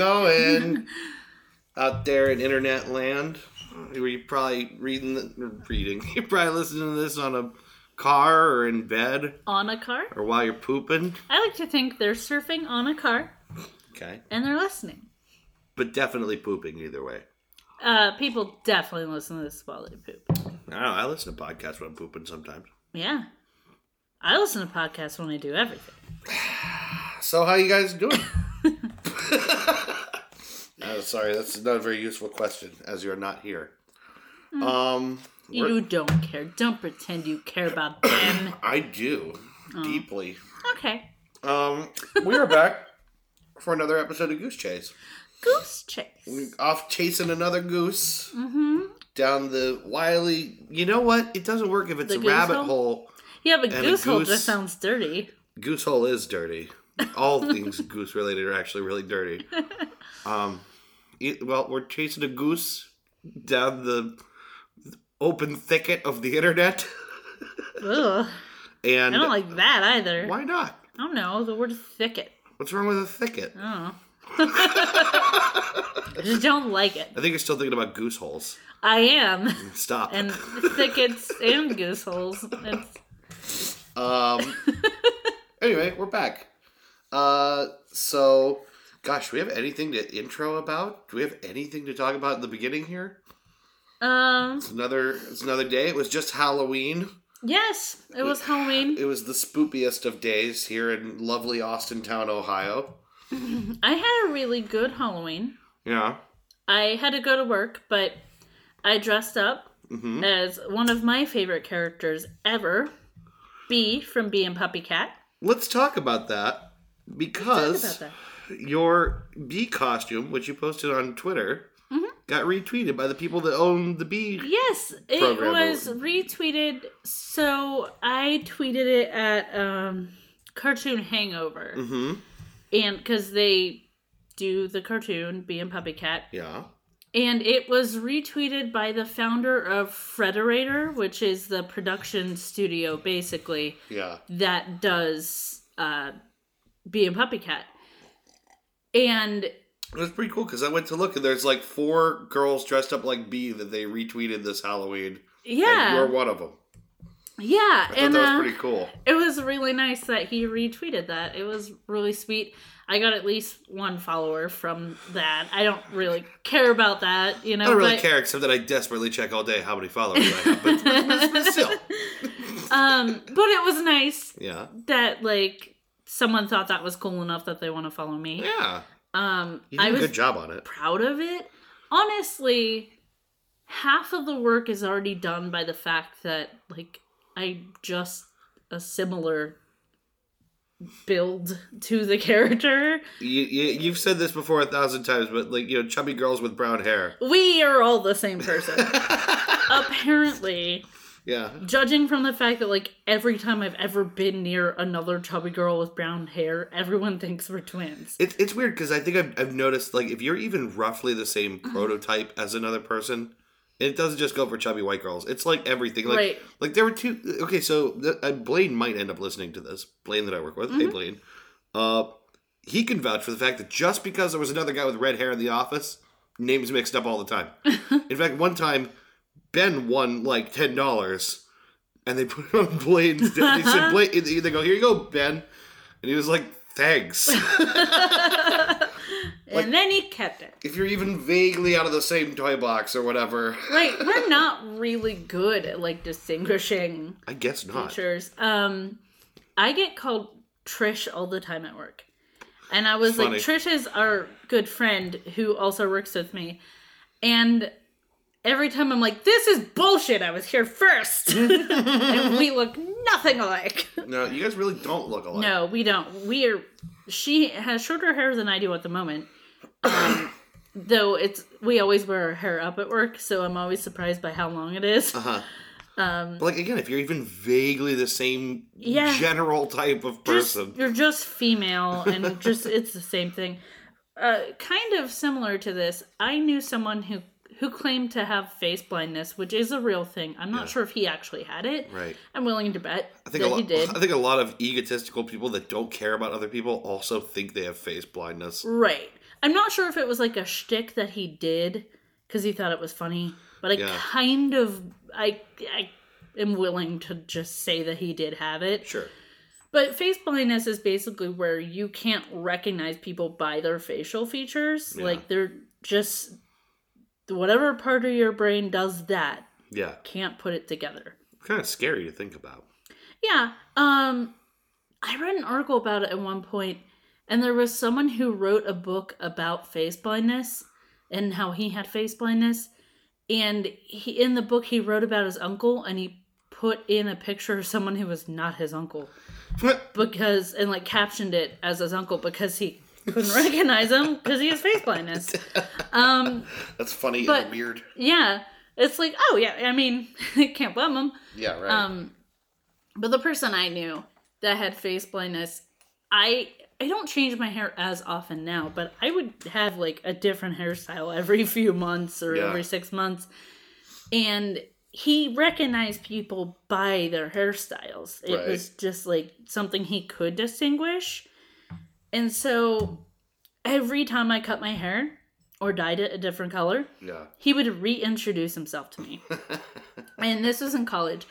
Going out there in internet land? You're probably reading, the, reading? You're probably listening to this on a car or in bed On a car? or while you're pooping. I like to think they're surfing on a car Okay, and they're listening. but definitely pooping either way. Uh, people definitely listen to this while they poop. I know. I listen to podcasts when I'm pooping sometimes. Yeah. I listen to podcasts when I do everything. So how you guys doing? oh, sorry, that's not a very useful question, as you're not here. Um, You don't care. Don't pretend you care about them. I do deeply. Okay. Um, we are back for another episode of Goose Chase. Goose chase. Off chasing another goose Mm-hmm. down the wily. You know what? It doesn't work if it's The a rabbit hole? hole. Yeah, but goose hole goose- just sounds dirty. Goose hole is dirty. All things goose related are actually really dirty. Um, it, well, we're chasing a goose down the open thicket of the internet, Ugh. and I don't like that either. why not? I don't know. The word thicket. What's wrong with a thicket? I don't know. I just don't like it. I think you're still thinking about goose holes. I am. Stop. And thickets and goose holes. It's, Um. anyway, we're back. Uh. So, gosh, do we have anything to intro about? Do we have anything to talk about in the beginning here? um. It's another. It's another day. It was just Halloween. Yes, it was Halloween. It was the spoopiest of days here in lovely Austintown, Ohio. I had a really good Halloween. Yeah. I had to go to work, but I dressed up hmm as one of my favorite characters ever, Bee from Bee and Puppy Cat. Let's talk about that Talk because about that. Your bee costume, which you posted on Twitter, Mhm. got retweeted by the people that own the bee. Yes, it was retweeted. So I tweeted it at um, Cartoon Hangover, hmm and because they do the cartoon Bee and Puppy Cat, Yeah. and it was retweeted by the founder of Frederator, which is the production studio basically Yeah. that does uh, Bee and Puppy Cat, and It was pretty cool because I went to look and there's like four girls dressed up like bee that they retweeted this Halloween. And yeah, you're one of them. yeah, I and that was uh, pretty cool. It was really nice that he retweeted that. It was really sweet. I got at least one follower from that. I don't really care about that, you know. I don't really but, care except that I desperately check all day how many followers I have. But, but, but still. Um, but it was nice Yeah. that like someone thought that was cool enough that they want to follow me. Yeah. Um, You did I a was good job on it. proud of it. Honestly, half of the work is already done by the fact that like I just a similar build to the character. You, you, you've said this before a thousand times, but like, you know, chubby girls with brown hair. We are all the same person. Apparently, yeah. judging from the fact that like every time I've ever been near another chubby girl with brown hair, everyone thinks we're twins. It's it's weird because I think I've, I've noticed like if you're even roughly the same Mm-hmm. prototype as another person, it doesn't just go for chubby white girls. It's like everything. Like Right. like there were two. Okay, so uh, Blaine might end up listening to this. Blaine that I work with. Hey Mm-hmm. Blaine. Uh, he can vouch for the fact that just because there was another guy with red hair in the office, names mixed up all the time. in fact, one time Ben won like ten dollars, and they put it on Blaine's. They said Blaine. They go here you go Ben, and he was like thanks. and then he kept it. if you're even vaguely out of the same toy box or whatever. Right, we're not really good at like distinguishing I guess not. features. Um I get called Trish all the time at work. And I was like, Trish is our good friend who also works with me. And every time I'm like, this is bullshit. I was here first. and we look nothing alike. No, you guys really don't look alike. No, we don't. We are. She has shorter hair than I do at the moment. Um, though it's we always wear our hair up at work, so I'm always surprised by how long it is. Uh huh. Um, But like again, if you're even vaguely the same Yeah. general type of just, person, you're just female, and just it's the same thing. Uh, kind of similar to this. I knew someone who who claimed to have face blindness, which is a real thing. I'm not Yeah. sure if he actually had it. right? I'm willing to bet I think that a lot. he did. I think a lot of egotistical people that don't care about other people also think they have face blindness. Right. I'm not sure if it was like a shtick that he did because he thought it was funny, but I Yeah. kind of I I am willing to just say that he did have it. Sure. But face blindness is basically where you can't recognize people by their facial features. Yeah. Like they're just whatever part of your brain does that Yeah. can't put it together. Kind of scary to think about. Yeah. Um I read an article about it at one point and there was someone who wrote a book about face blindness and how he had face blindness and he in the book he wrote about his uncle and he put in a picture of someone who was not his uncle because and like captioned it as his uncle because he couldn't recognize him because he has face blindness. Um That's funny But- and weird. yeah, it's like oh yeah, I mean can't blame him. Yeah, right. Um, but the person I knew that had face blindness, I I don't change my hair as often now, but I would have like a different hairstyle every few months or Yeah. every six months, and he recognized people by their hairstyles. It Right. was just like something he could distinguish, and so every time I cut my hair or dyed it a different color, yeah. he would reintroduce himself to me. and this was in college.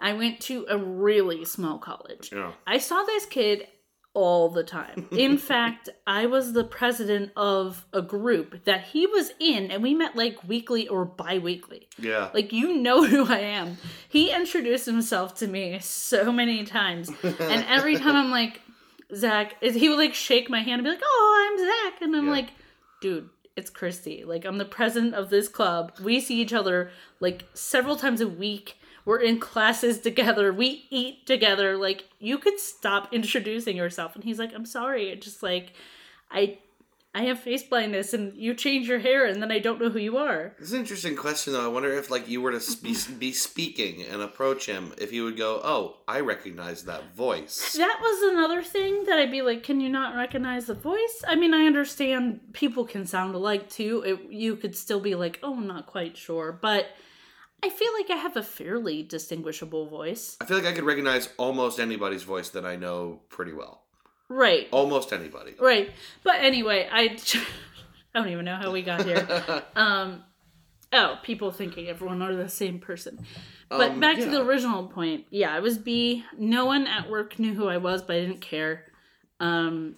I went to a really small college. Yeah. I saw this kid all the time. In fact, I was the president of a group that he was in, and we met like weekly or bi weekly. Yeah. Like, you know who I am. He introduced himself to me so many times. And every time I'm like, Zach, is he would like shake my hand and be like, oh, I'm Zach. And I'm Yeah. like, dude, it's Christy. Like, I'm the president of this club. We see each other like several times a week. We're in classes together. We eat together. Like, you could stop introducing yourself. And he's like, I'm sorry. It just like, I. I have face blindness, and you change your hair, and then I don't know who you are. It's an interesting question, though. I wonder if, like, you were to be, be speaking and approach him, if he would go, "Oh, I recognize that voice." That was another thing that I'd be like, can you not recognize the voice? I mean, I understand people can sound alike too. It, you could still be like, oh, I'm not quite sure. But I feel like I have a fairly distinguishable voice. I feel like I could recognize almost anybody's voice that I know pretty well. Right. Almost anybody. Right. But anyway, I, I don't even know how we got here. um, oh, people thinking everyone are the same person. But Um, back to the original point. Yeah, I was B. No one at work knew who I was, but I didn't care. Um,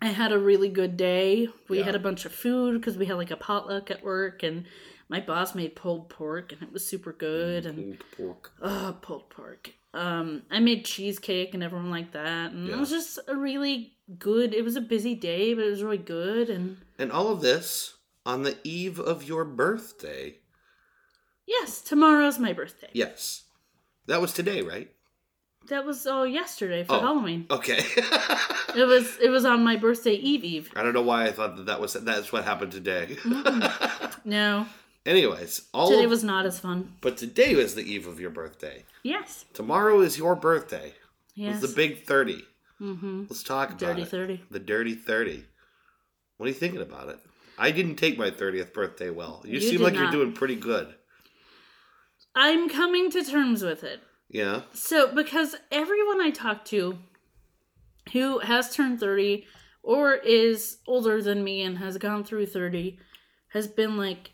I had a really good day. We Yeah. had a bunch of food because we had like a potluck at work, and my boss made pulled pork, and it was super good. And Pulled pork. oh, pulled pork. Um, I made cheesecake and everyone liked that, and Yeah. it was just a really good. It was a busy day, but it was really good. And And all of this on the eve of your birthday. yes, tomorrow's my birthday. Yes. That was today, right? That was all yesterday for Oh. Halloween. Okay. It was it was on my birthday eve eve. I don't know why I thought that that was that's what happened today. No, Anyways, all today of, was not as fun. but today was the eve of your birthday. Yes. Tomorrow is your birthday. Yes. It's the big 30. mm-hmm. Let's talk about Dirty it. thirty. The dirty 30. What are you thinking about it? I didn't take my 30th birthday well. You, You seem like not. you're doing pretty good. I'm coming to terms with it. Yeah. So, because everyone I talk to who has turned 30 or is older than me and has gone through 30 has been like,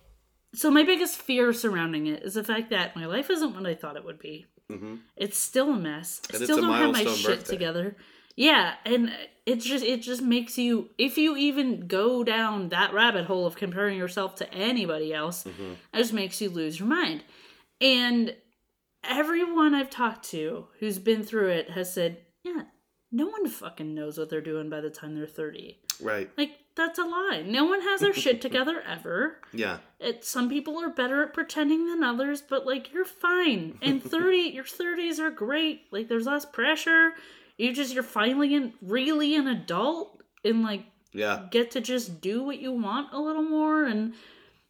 so my biggest fear surrounding it is the fact that my life isn't what I thought it would be. hmm It's still a mess. I And it's still don't have my shit birthday. together. Yeah, and it just it just makes you if you even go down that rabbit hole of comparing yourself to anybody else, hmm it just makes you lose your mind. And everyone I've talked to who's been through it has said, yeah, no one fucking knows what they're doing by the time they're 30. Right. Like, that's a lie. No one has their shit together ever. Yeah. It, some people are better at pretending than others, but like, you're fine. And 30, your 30s are great. Like, there's less pressure. You just, you're finally in, really an adult and like, Yeah. get to just do what you want a little more and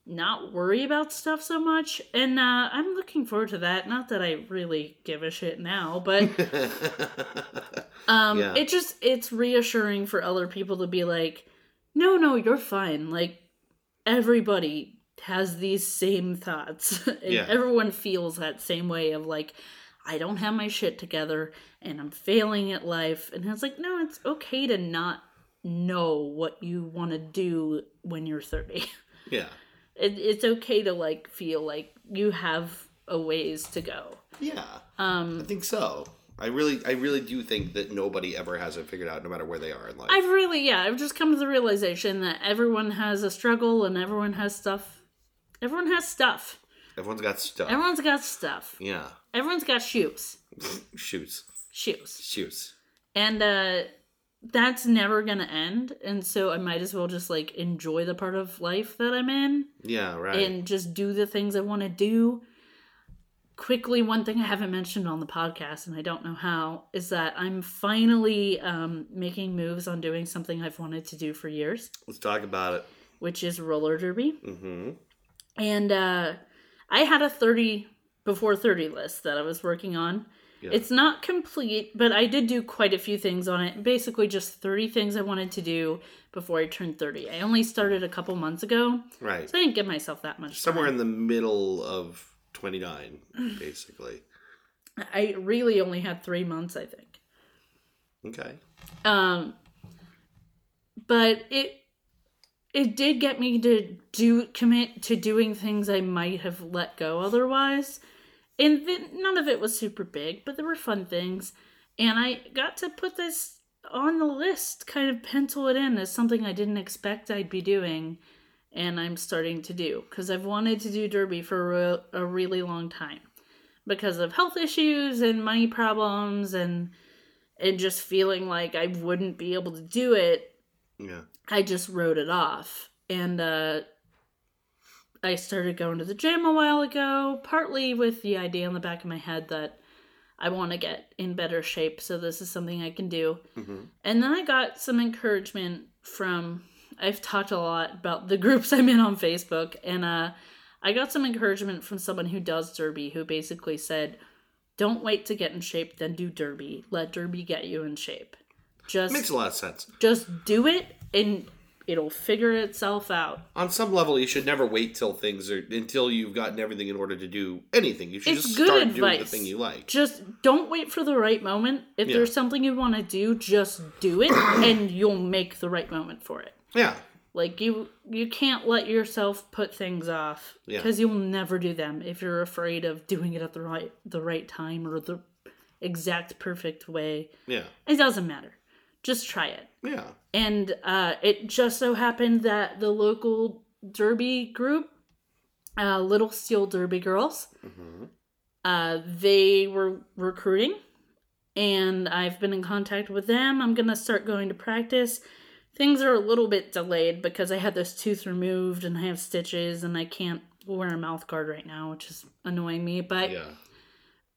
not worry about stuff so much. And uh, I'm looking forward to that. Not that I really give a shit now, but um, Yeah. it just it's reassuring for other people to be like, no, no, you're fine. Like everybody has these same thoughts, and Yeah. everyone feels that same way of like. I don't have my shit together and I'm failing at life. And it's like, no, it's okay to not know what you want to do when you're 30. Yeah. It, it's okay to like feel like you have a ways to go. Yeah. Um, I think so. I really, I really do think that nobody ever has it figured out, no matter where they are in life. I've really, yeah, I've just come to the realization that everyone has a struggle and everyone has stuff. Everyone has stuff. Everyone's got stuff. Everyone's got stuff. yeah. Everyone's got shoes. shoes. Shoes. Shoes. And uh that's never gonna end. And so I might as well just like enjoy the part of life that I'm in Yeah. Right. and just do the things I want to do. Quickly, one thing I haven't mentioned on the podcast, and I don't know how, is that I'm finally um, making moves on doing something I've wanted to do for years, Let's talk about it. which is roller derby. Mm-hmm. And uh, I had a 30 before 30 list that I was working on. Yeah. It's not complete, but I did do quite a few things on it. Basically, just 30 things I wanted to do before I turned 30. I only started a couple months ago, Right. so I didn't give myself that much Somewhere time. in the middle of 29, basically. I really only had three months, I think. Okay. Um, but it it did get me to do commit to doing things I might have let go otherwise, and th- none of it was super big, but there were fun things, and I got to put this on the list, kind of pencil it in as something I didn't expect I'd be doing, and I'm starting to do because I've wanted to do derby for a, re- a really long time because of health issues and money problems and and just feeling like I wouldn't be able to do it, Yeah. I just wrote it off. And uh, I started going to the gym a while ago, partly with the idea in the back of my head that I want to get in better shape, so this is something I can do. Mm-hmm. And then I got some encouragement from I've talked a lot about the groups I'm in on Facebook and uh I got some encouragement from someone who does derby who basically said don't wait to get in shape then do derby. Let derby get you in shape. Just Makes a lot of sense. just do it and it'll figure itself out. On some level, you should never wait till things are until you've gotten everything in order to do anything. You should It's just start doing the thing you like. Just don't wait for the right moment. If Yeah. there's something you want to do, just do it and you'll make the right moment for it. Yeah. Like you you can't let yourself put things off Yeah. because you'll never do them if you're afraid of doing it at the right the right time or the exact perfect way. Yeah. It doesn't matter. Just try it. Yeah. And uh, it just so happened that the local derby group, uh, Little Steel Derby Girls, hmm uh, they were recruiting, and I've been in contact with them. I'm gonna start going to practice. Things are a little bit delayed because I had this tooth removed and I have stitches and I can't wear a mouth guard right now, which is annoying me. But Yeah.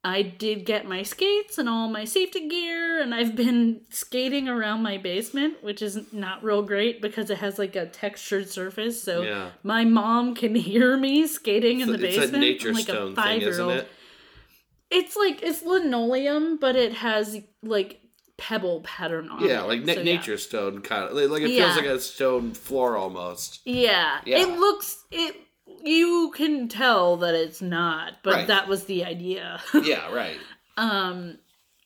I did get my skates and all my safety gear, and I've been skating around my basement, which is not real great because it has like a textured surface. So Yeah. my mom can hear me skating in the It's basement. a nature I'm like stone a thing, isn't five-year-old. it? It's like it's linoleum, but it has like pebble pattern on it. Yeah, like na- So, yeah. nature stone kind of like it Yeah. feels like a stone floor almost. Yeah. Yeah. it looks it. You can tell that it's not, but Right. that was the idea. Yeah, right. Um,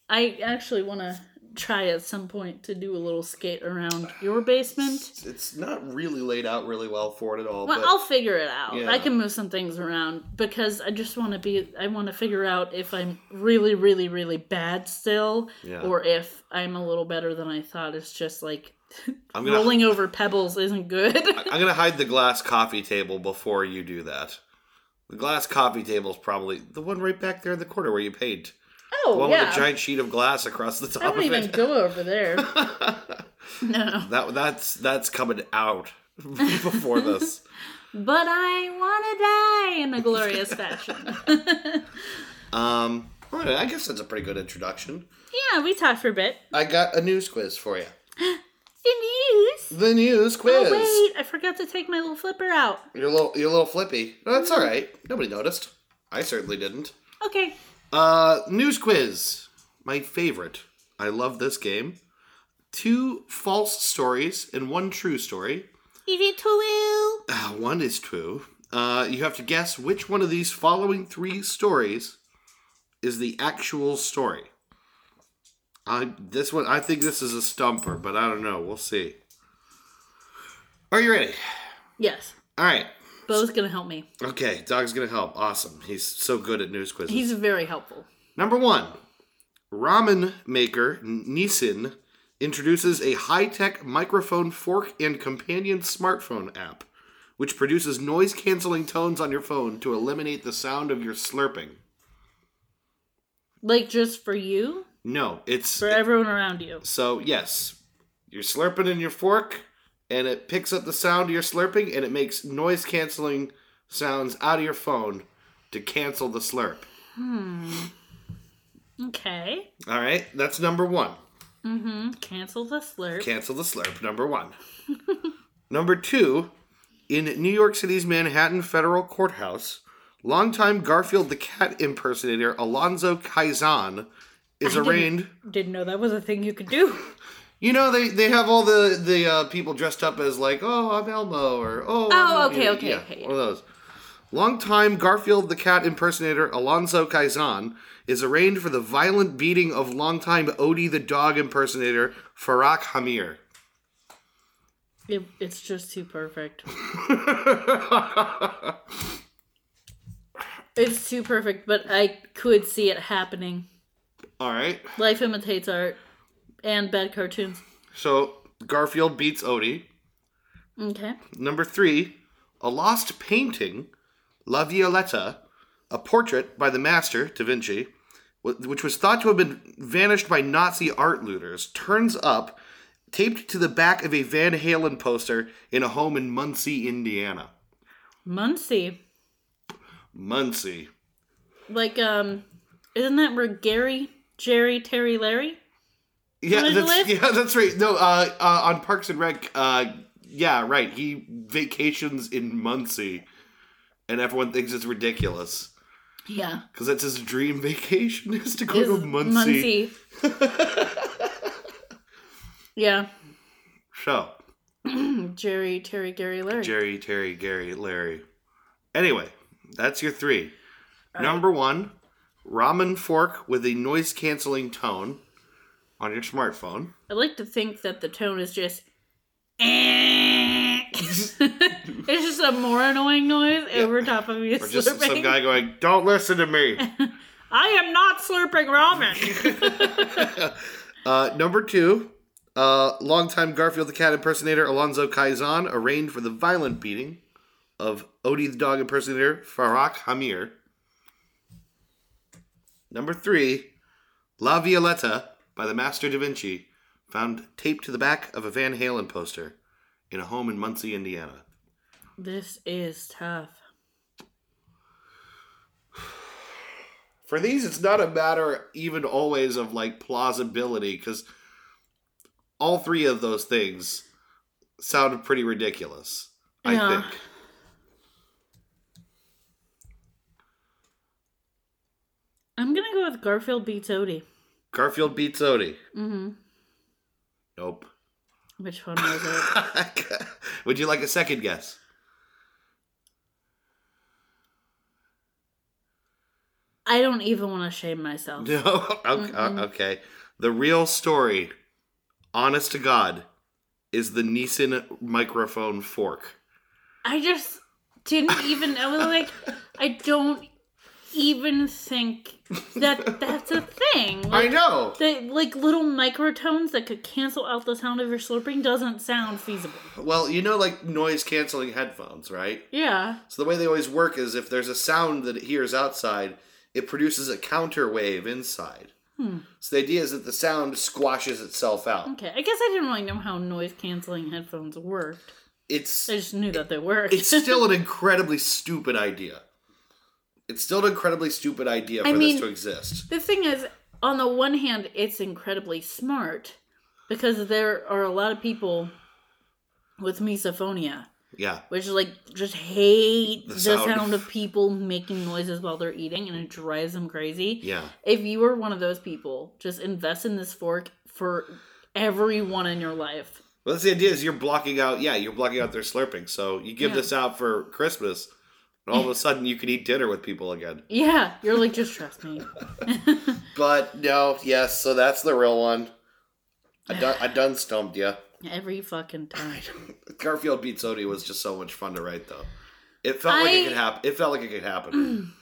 I actually want to try at some point to do a little skate around your basement. It's, not really laid out really well for it at all. Well, but I'll figure it out. Yeah. I can move some things around because I just want to be. I want to figure out if I'm really, really, really bad still, Yeah. or if I'm a little better than I thought. It's just like I'm gonna rolling over pebbles isn't good. I'm gonna hide the glass coffee table before you do that. The glass coffee table is probably the one right back there in the corner where you paint. The oh one yeah, with a giant sheet of glass across the top of it. I don't of even it. go over there. No, that that's that's coming out before this. but I want to die in a glorious fashion. Um, all right, I guess that's a pretty good introduction. yeah, we talked for a bit. I got a news quiz for you. The news. The news quiz. Oh wait, I forgot to take my little flipper out. You're a little, you're a little flippy. No, that's all right. Nobody noticed. I certainly didn't. Okay. Uh, news quiz. My favorite. I love this game. Two false stories and one true story. Is it true? Uh, one is true. Uh, you have to guess which one of these following three stories is the actual story. I this one I think this is a stumper, but I don't know. We'll see. Are you ready? Yes. All right. Bo's gonna help me. Okay, dog's gonna help. Awesome. He's so good at news quizzes. He's very helpful. Number one, ramen maker Nissin introduces a high-tech microphone fork and companion smartphone app, which produces noise-canceling tones on your phone to eliminate the sound of your slurping. Like just for you, No, it's for everyone around you. so yes, you're slurping in your fork, and it picks up the sound of your slurping, and it makes noise-canceling sounds out of your phone to cancel the slurp. Hmm. Okay. All right, that's number one. Mm-hmm. Cancel the slurp. Cancel the slurp, number one. number two, in New York City's Manhattan Federal Courthouse, longtime Garfield the Cat impersonator Alonzo Kaizen is didn't- arraigned. Didn't know that was a thing you could do. You know, they, they have all the, the uh, people dressed up as, like, oh, I'm Elmo, or oh, Oh, I'm-" okay, yeah, okay, yeah, okay, One of those. Longtime Garfield the Cat impersonator Alonzo Kaizen is arraigned for the violent beating of longtime Odie the Dog impersonator Farak Hamir. It, it's just too perfect. It's too perfect, but I could see it happening. All right. Life imitates art and bad cartoons. So Garfield beats Odie. Okay. Number three, a lost painting, La Violetta, a portrait by the master Da Vinci, which was thought to have been vanished by Nazi art looters, turns up, taped to the back of a Van Halen poster in a home in Muncie, Indiana. Muncie. Muncie. Like, um, isn't that where Gary, Jerry, Terry, Larry? Yeah, Where did he that's yeah, that's right. No, uh, uh, on Parks and Rec, uh, yeah, right. He vacations in Muncie, and everyone thinks it's ridiculous. Yeah. Because that's his dream vacation is to go to Muncie. Muncie. yeah. So, Jerry, Terry, Gary, Larry. Jerry, Terry, Gary, Larry. Anyway, that's your three. Number one, ramen fork with a noise canceling tone on your smartphone. I like to think that the tone is just. it's just a more annoying noise over top of you Or just slurping. some guy going, Don't listen to me. I am not slurping ramen. uh, number two, uh, longtime Garfield the Cat impersonator Alonzo Kaizen arraigned for the violent beating of Odie the dog impersonator Farak Hamir. Number three, La Violetta by the Master Da Vinci, found taped to the back of a Van Halen poster in a home in Muncie, Indiana. this is tough. For these, it's not a matter even always of like plausibility, because all three of those things sounded pretty ridiculous. I think. I'm gonna go with Garfield beats Odie. Garfield beats Odie. Mm-hmm. Nope. Which one was it? Would you like a second guess? I don't even want to shame myself. No. okay, uh, okay. The real story, honest to God, is the Nissan microphone fork. I just didn't even. I was like, I don't even think that that's a thing. I know. the, like little microtones that could cancel out the sound of your slurping doesn't sound feasible. Well, you know, like noise canceling headphones, right? Yeah. So the way they always work is if there's a sound that it hears outside, it produces a counter wave inside. Hmm. So the idea is that the sound squashes itself out. Okay. I guess I didn't really know how noise canceling headphones worked. It's I just knew that they worked. it's still an incredibly stupid idea. It's still an incredibly stupid idea for I mean- this to exist. the thing is, on the one hand, it's incredibly smart because there are a lot of people with misophonia, Yeah. which like just hate The the, sound. sound. of people making noises while they're eating, and it drives them crazy. Yeah. If you were one of those people, just invest in this fork for everyone in your life. Well, that's the idea is you're blocking out, yeah, you're blocking out their slurping. So you give Yeah. this out for Christmas, and all of a sudden you can eat dinner with people again. Yeah, you're like, just trust me. But no, yes, so that's the real one. I done, I done stumped you. Every fucking time. Garfield beats Odie was just so much fun to write, though. It felt like it could happen. It felt like it could happen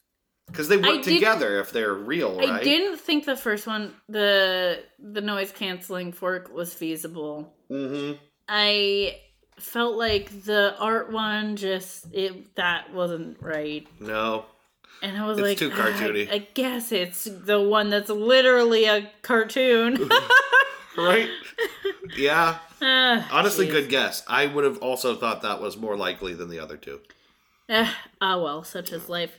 because they work together if they're real, right? I didn't think the first one, the the noise canceling fork, was feasible. Mm-hmm. I felt like the art one just it that wasn't right, No. and I was It's like, too cartoony. I, I guess it's the one that's literally a cartoon. Right? yeah. Ah, Honestly, jeez. good guess. I would have also thought that was more likely than the other two. Eh, ah well, such is life.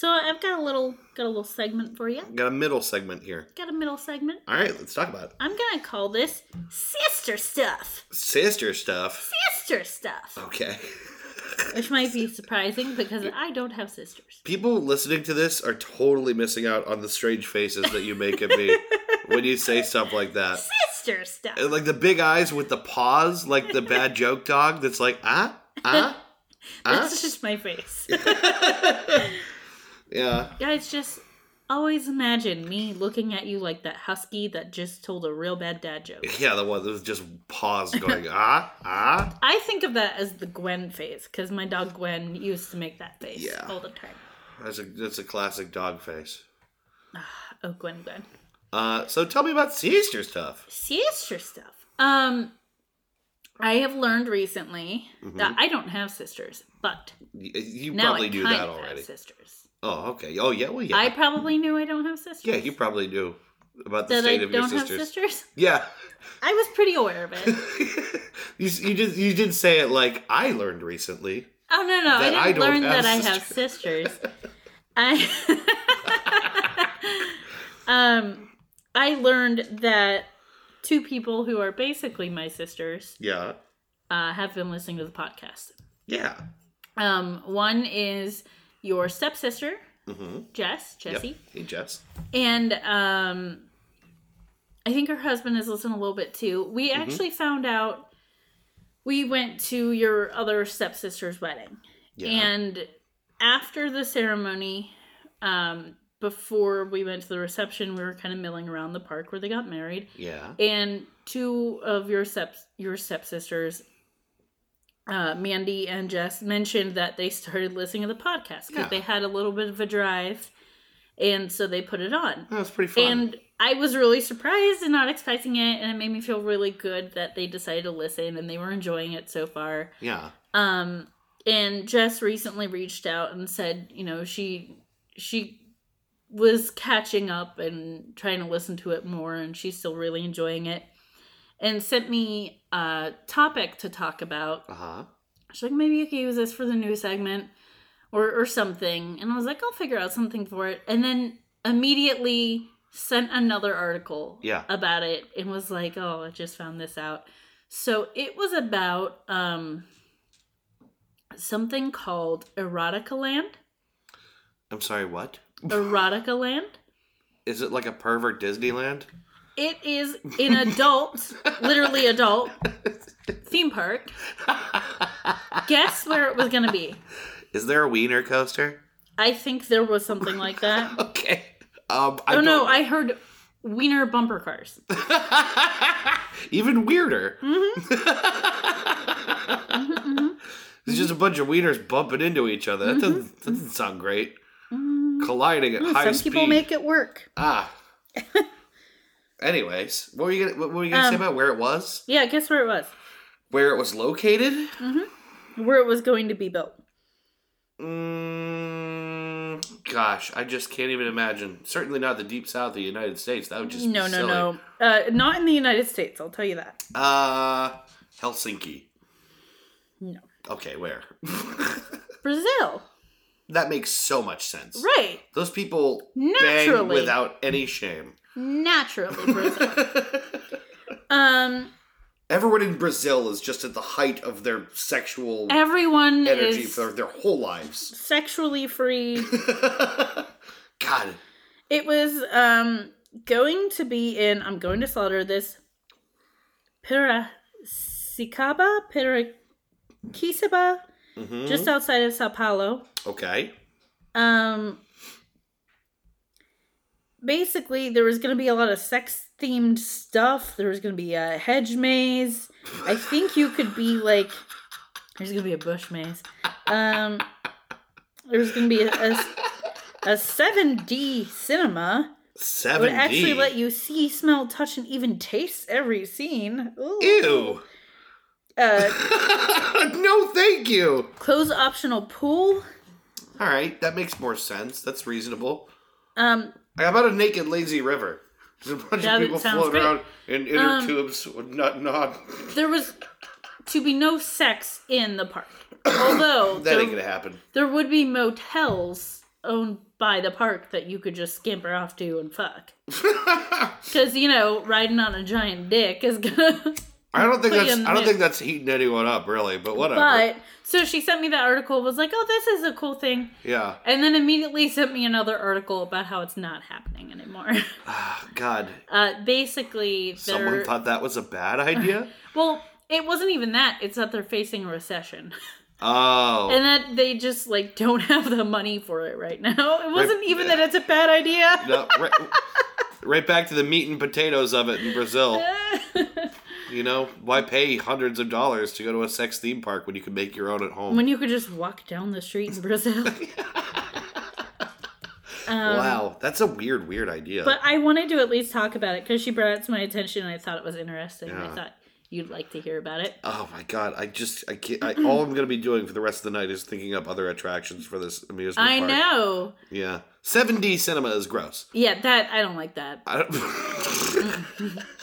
So I've got a little got a little segment for you. Got a middle segment here. Got a middle segment. All right, let's talk about it. I'm gonna call this sister stuff. Sister stuff. Sister stuff. Okay. Which might be surprising because I don't have sisters. People listening to this are totally missing out on the strange faces that you make at me when you say stuff like that. Sister stuff. And, Like the big eyes with the paws, like the bad joke dog that's like, ah, ah, ah. That's just my face. Yeah. Guys, just always imagine me looking at you like that husky that just told a real bad dad joke. Yeah, the one that was just paws going, ah, ah. I think of that as the Gwen face because my dog Gwen used to make that face Yeah. all the time. That's a that's a classic dog face. Oh, Gwen, Gwen. Uh, so tell me about sister stuff. Sister stuff. Um, I have learned recently that I don't have sisters, but Y- You now probably I knew kind that of already. have sisters. Oh, okay. Oh, yeah. Well, yeah. I probably knew I don't have sisters. yeah, you probably knew about the that I state of your don't have sisters. sisters. Yeah. I was pretty aware of it. you, you did you did say it like I learned recently. Oh no no! I I didn't don't learn that I have sisters. I um I learned that two people who are basically my sisters Yeah. uh, have been listening to the podcast. Yeah. Um, one is your stepsister, Mm-hmm. Jess, Jessie, Yep. Hey, Jess. and um, I think her husband is listening a little bit too. We Mm-hmm. actually found out we went to your other stepsister's wedding, Yeah. and after the ceremony, um, before we went to the reception, we were kind of milling around the park where they got married, yeah. and two of your step your stepsisters. Uh, Mandy and Jess mentioned that they started listening to the podcast because Yeah. they had a little bit of a drive, and so they put it on. That was pretty fun. And I was really surprised and not expecting it, and it made me feel really good that they decided to listen and they were enjoying it so far. yeah. Um, and Jess recently reached out and said, you know, she she was catching up and trying to listen to it more, and she's still really enjoying it. And sent me a topic to talk about. Uh huh. She's like, maybe you could use this for the new segment or or something. And I was like, I'll figure out something for it. And then immediately sent another article Yeah. about it and was like, oh, I just found this out. So it was about um something called Erotica Land. I'm sorry. What? Erotica Land. Is it like a pervert Disneyland? It is an adult, literally adult theme park. Guess where it was going to be? Is there a wiener coaster? I think there was something like that. Okay. Um. I oh don't- know, I heard wiener bumper cars. Even weirder. Mm-hmm. Mm-hmm, mm-hmm. It's just a bunch of wieners bumping into each other. That doesn't, doesn't sound great. Colliding at mm, high Some speed. people make it work. ah. Anyways, what were you gonna what were you gonna say Um, about where it was? Yeah, guess where it was? Where it was located? Where it was going to be built. Mm, gosh, I just can't even imagine. Certainly not the deep south of the United States. That would just No, no, silly. no. Uh, not in the United States. I'll tell you that. Uh, Helsinki. No. Okay, where? Brazil. That makes so much sense. Right. Those people bang without any shame. Naturally, Brazil. um, Everyone in Brazil is just at the height of their sexual everyone energy is for their whole lives. sexually free. God, It was um going to be in. I'm going to slaughter this. Piracicaba, Piracicaba, Mhm. just outside of Sao Paulo. Okay. Um, basically, there was going to be a lot of sex themed stuff. There was going to be a hedge maze. I think you could be like. There's gonna be a bush maze. Um, there's gonna be a, a, a 7D cinema. It Seven would actually let you see, smell, touch, and even taste every scene. Ooh. Ew. Uh, no, thank you. clothes optional pool. All right, that makes more sense. That's reasonable. Um, How about a naked lazy river? There's a bunch of people floating great. around in inner Um, tubes nut nod. there was to be no sex in the park. Although That there, ain't gonna happen. there would be motels owned by the park that you could just scamper off to and fuck. Because you know, riding on a giant dick is gonna. I don't think that's I don't think that's heating anyone up really, but whatever. but so she sent me that article. Was like, oh, this is a cool thing, yeah. and then immediately sent me another article about how it's not happening anymore. God, Uh, basically, someone thought that was a bad idea. well. It wasn't even that. It's that they're facing a recession. oh, and that they just like don't have the money for it right now. It wasn't even that it's a bad idea. no, right, right back to the meat and potatoes of it in Brazil. You know, why pay hundreds of dollars to go to a sex theme park when you can make your own at home? when you could just walk down the street in Brazil. Um, wow, that's a weird, weird idea. But I wanted to at least talk about it because she brought it to my attention and I thought it was interesting. Yeah. I thought you'd like to hear about it. Oh my god! I just I can't. I, all I'm gonna be doing for the rest of the night is thinking up other attractions for this amusement park. I park. know. Yeah, 7D cinema is gross. Yeah, that I don't like that. I don't.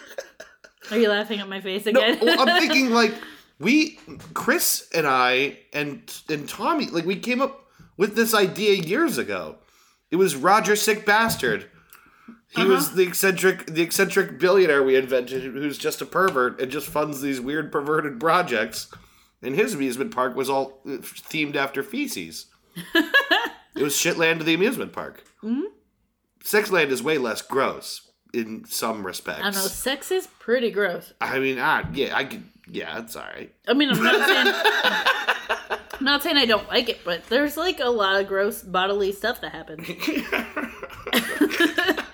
Are you laughing at my face no, again? well, I'm thinking like we, Chris and I and and Tommy, like we came up with this idea years ago. It was Roger Sick Bastard. He Uh-huh. was the eccentric, the eccentric billionaire we invented, who's just a pervert and just funds these weird perverted projects. And his amusement park was all uh, themed after feces. it was Shitland the amusement park. Mhm. Sexland is way less gross in some respects. I don't know. Sex is pretty gross. I mean, ah, yeah, I could, yeah, it's all right. I mean, I'm not saying. I'm not saying I don't like it, but there's like a lot of gross bodily stuff that happens.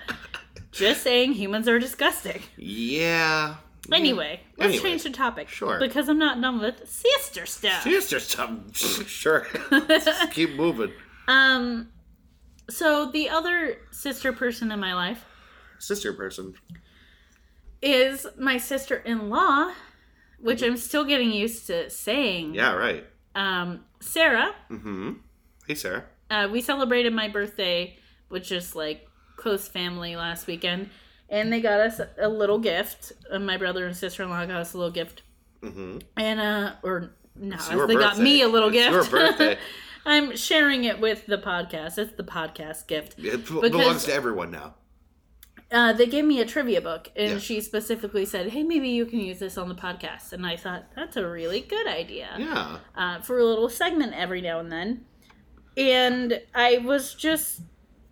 Just saying, humans are disgusting. yeah. Anyway, let's Anyway, change the topic. sure. Because I'm not done with sister stuff. Sister stuff. sure. Keep moving. Um, so the other sister person in my life Sister person. is my sister-in-law, which I'm still getting used to saying. Yeah, right. Um, Sarah. Mm-hmm. Hey, Sarah. Uh, we celebrated my birthday which is like close family last weekend, and they got us a little gift. Uh, my brother and sister-in-law got us a little gift, Mm-hmm. and uh, or no, they got me a little It's gift. your birthday. I'm sharing it with the podcast. It's the podcast gift. It b- Because- belongs to everyone now. Uh, they gave me a trivia book, and Yeah. she specifically said, "Hey, maybe you can use this on the podcast." And I thought that's a really good idea Yeah. uh, for a little segment every now and then. And I was just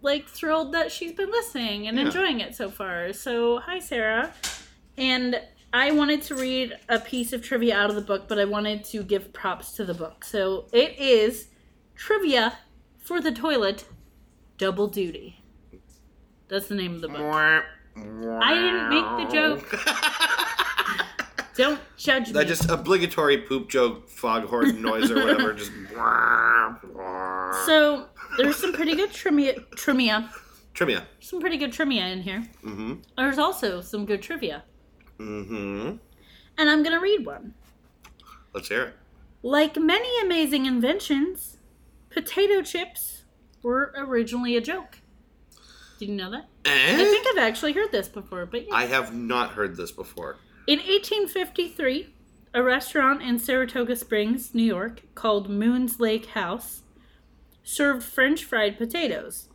like thrilled that she's been listening and Yeah. enjoying it so far. So, hi, Sarah. And I wanted to read a piece of trivia out of the book, but I wanted to give props to the book. So, it is Trivia for the Toilet Double Duty. That's the name of the book. I didn't make the joke. Don't judge me. That just obligatory poop joke foghorn noise or whatever. Just. So there's some pretty good trivia, trivia, Trivia. some pretty good trivia in here. Mm-hmm. There's also some good trivia, Mm-hmm. and I'm gonna read one. Let's hear it. Like many amazing inventions, potato chips were originally a joke. Did you know that? I Eh? think I've actually heard this before, but yeah. I have not heard this before. In 1853, a restaurant in Saratoga Springs, New York, called Moon's Lake House, served French fried potatoes,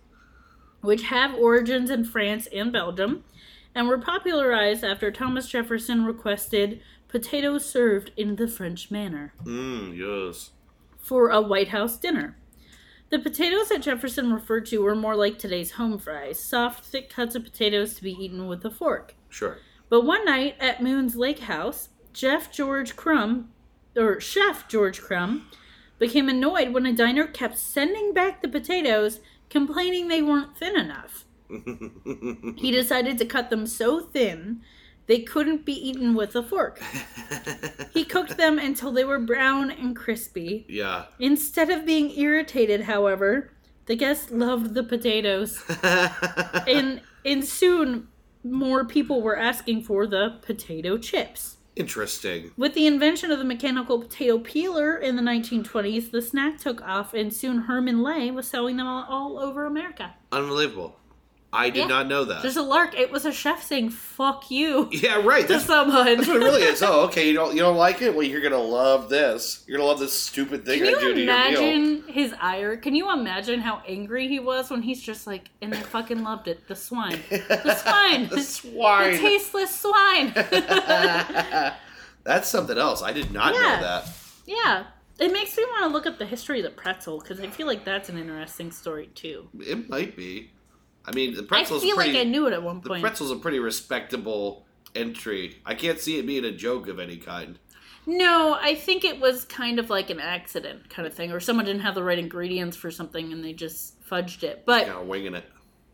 which have origins in France and Belgium, and were popularized after Thomas Jefferson requested potatoes served in the French manner Mmm, yes. for a White House dinner. The potatoes that Jefferson referred to were more like today's home fries, soft, thick cuts of potatoes to be eaten with a fork. Sure. But one night at Moon's Lake House, Jeff George Crum, or Chef George Crum, became annoyed when a diner kept sending back the potatoes, complaining they weren't thin enough. He decided to cut them so thin They couldn't be eaten with a fork. He cooked them until they were brown and crispy. yeah. Instead of being irritated, however, the guests loved the potatoes. and and soon more people were asking for the potato chips. Interesting. With the invention of the mechanical potato peeler in the 1920s, the snack took off, and soon Herman Lay was selling them all, all over America. Unbelievable. I did Yeah. not know that. There's a lark. It was a chef saying "fuck you" yeah, right. to That's, someone. that's what it really is. Oh, okay. You don't you don't like it? Well, you're gonna love this. You're gonna love this stupid thing Can I do you to your meal. imagine his ire? Can you imagine how angry he was when he's just like, and they fucking loved it. The swine, the swine, the swine. the tasteless swine. That's something else. I did not Yeah. know that. yeah, it makes me want to look up the history of the pretzel because I feel like that's an interesting story too. It might be. I mean, the I pretzel's feel pretty. like I knew it at one point. the pretzel's a pretty respectable entry. I can't see it being a joke of any kind. No, I think it was kind of like an accident kind of thing, or someone didn't have the right ingredients for something and they just fudged it. But Kind of winging it.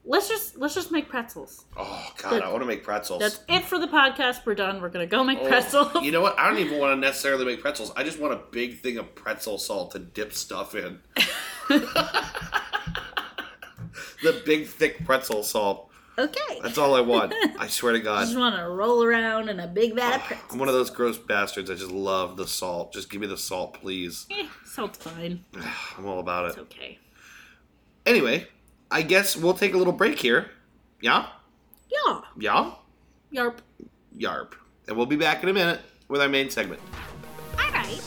let's just let's just make pretzels. Oh God, That- I want to make pretzels. That's it for the podcast. We're done. We're gonna go make Oh, pretzels. You know what? I don't even want to necessarily make pretzels. I just want a big thing of pretzel salt to dip stuff in. the big thick pretzel salt. Okay. That's all I want. I swear to God. I just want to roll around in a big vat of pretzels. I'm one of those gross bastards. I just love the salt. Just give me the salt, please. Eh, salt's fine. I'm all about It's it. okay. Anyway, I guess we'll take a little break here. Yeah? Yeah. Yeah? Yarp. Yarp. And we'll be back in a minute with our main segment. All right.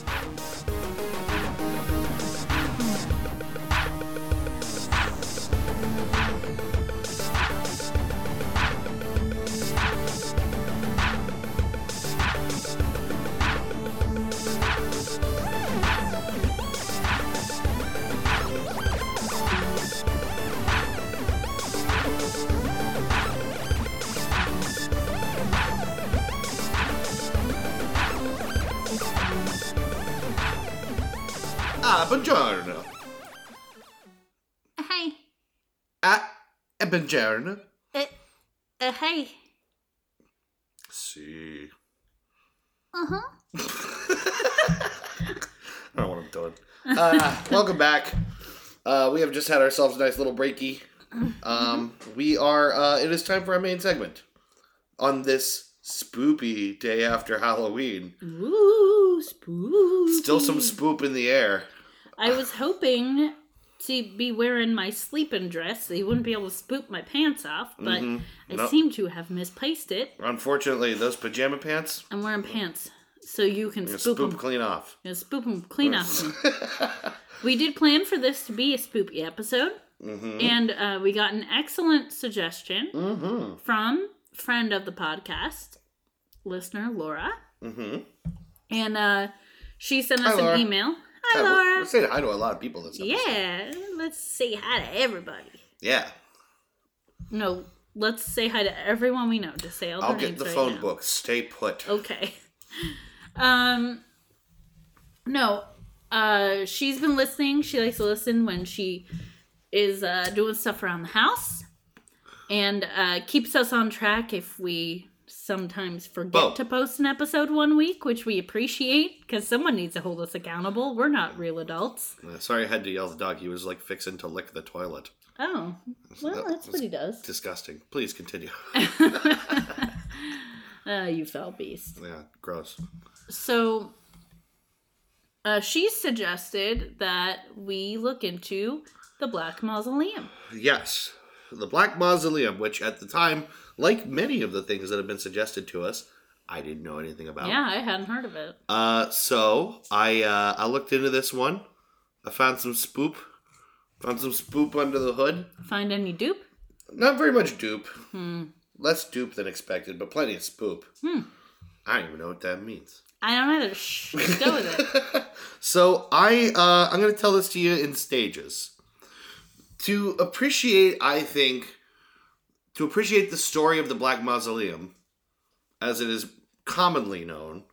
Buongiorno. Hey. Ah, eh, buongiorno. Uh, uh, hey. See. Uh huh. I don't know what I'm doing. Uh, welcome back. Uh, we have just had ourselves a nice little breaky. Um, we are. Uh, it is time for our main segment on this spoopy day after Halloween. Ooh, spooky. Still some spoop in the air. I was hoping to be wearing my sleeping dress so you wouldn't be able to spook my pants off, but Mhm. I Nope. seem to have misplaced it. Unfortunately, those pajama pants I'm wearing pants so you can you spook spoop them. clean off. Yeah, spoop them clean off me. We did plan for this to be a spoopy episode, mm-hmm. and uh, we got an excellent suggestion Mm-hmm. from friend of the podcast, listener Laura, Mm-hmm. and uh, she sent us Hi, Laura. an email. Hi, we're, Laura. we're saying hi to a lot of people this episode. Yeah, let's say hi to everybody. Yeah. No, let's say hi to everyone we know. Just say all I'll get the right phone now. book. Stay put. Okay. Um no. Uh she's been listening. She likes to listen when she is uh doing stuff around the house and uh keeps us on track if we sometimes forget Bo. to post an episode one week, which we appreciate because someone needs to hold us accountable. We're not real adults. Uh, sorry, I had to yell at the dog. He was like fixing to lick the toilet. Oh, well, That that's what he does. Disgusting. Please continue. uh, you fell beast. yeah, gross. So, uh, she suggested that we look into the Black Mausoleum. Yes, the Black Mausoleum, which at the time, like many of the things that have been suggested to us, I didn't know anything about. Yeah, I hadn't heard of it. Uh, so I uh, I looked into this one. I found some spoop. Found some spoop under the hood. Find any dupe? Not very much dupe. Hmm. Less dupe than expected, but plenty of spoop. Hmm. I don't even know what that means. I don't either. Shh, go with it. so I uh, I'm going to tell this to you in stages. To appreciate, I think, to appreciate the story of the Black Mausoleum, as it is commonly known,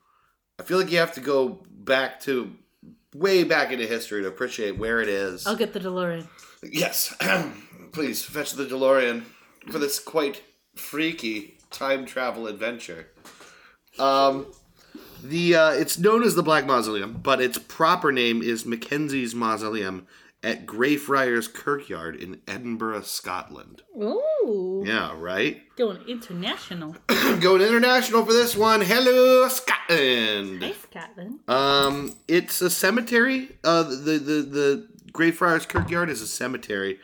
I feel like you have to go back to way back into history to appreciate where it is. I'll get the DeLorean. Yes, please fetch the DeLorean for this quite freaky time travel adventure. Um, the uh, it's known as the Black Mausoleum, but its proper name is Mackenzie's Mausoleum at Greyfriars Kirkyard in Edinburgh, Scotland. Ooh. Yeah, right. Going international. Going international for this one. Hello, Scotland. Hey, Scotland. Um, it's a cemetery. Uh, the the the Greyfriars Kirkyard is a cemetery.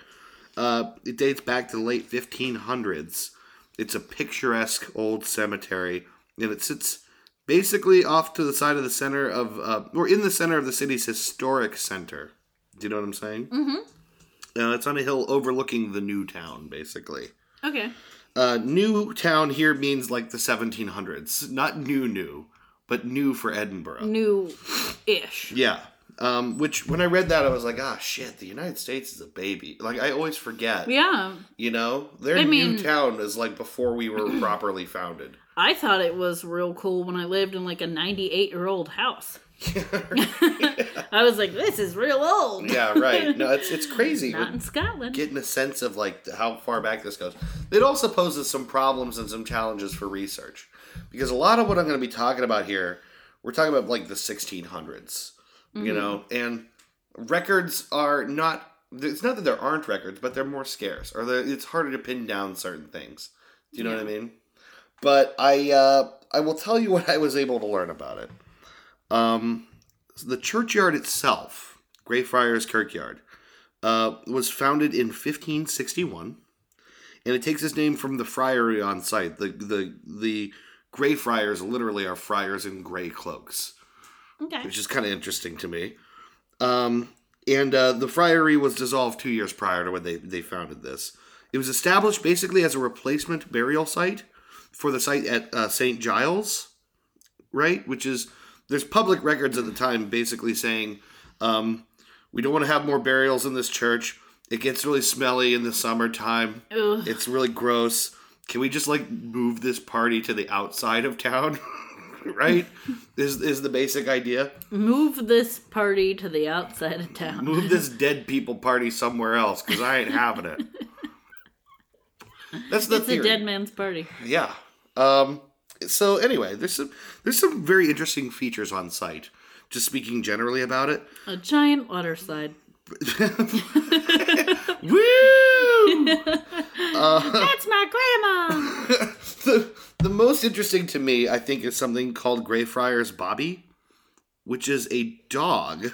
Uh, it dates back to the late 1500s. It's a picturesque old cemetery, and it sits basically off to the side of the center of, uh, or in the center of the city's historic center. Do you know what I'm saying? Mm-hmm. Uh, it's on a hill overlooking the new town, basically. Okay. Uh, new town here means like the 1700s, not new new, but new for Edinburgh. New ish. Yeah. Um, which when I read that, I was like, ah, shit, the United States is a baby. Like I always forget. Yeah. You know, their I new mean- town is like before we were properly founded. I thought it was real cool when I lived in like a 98 year old house. I was like, this is real old. yeah, right. No, it's it's crazy. Not in Scotland. Getting a sense of like how far back this goes. It also poses some problems and some challenges for research because a lot of what I'm going to be talking about here, we're talking about like the 1600s, you know, and records are not. It's not that there aren't records, but they're more scarce, or it's harder to pin down certain things. Do you know what I mean? But I uh, I will tell you what I was able to learn about it. Um, the churchyard itself, Greyfriars Kirkyard, uh, was founded in 1561, and it takes its name from the friary on site. The the the Greyfriars literally are friars in gray cloaks, Okay. which is kind of interesting to me. Um, and uh, the friary was dissolved two years prior to when they, they founded this. It was established basically as a replacement burial site for the site at uh, St. Giles, right? Which is, there's public records at the time basically saying, um, we don't want to have more burials in this church. It gets really smelly in the summertime. Ugh. It's really gross. Can we just like move this party to the outside of town? right? is is the basic idea. Move this party to the outside of town. Move this dead people party somewhere else because I ain't having it. That's the It's a dead man's party. Yeah. Um. So anyway, there's some there's some very interesting features on site. Just speaking generally about it. A giant water slide. Woo! Uh, That's my grandma. the, the most interesting to me, I think, is something called Greyfriars Bobby, which is a dog.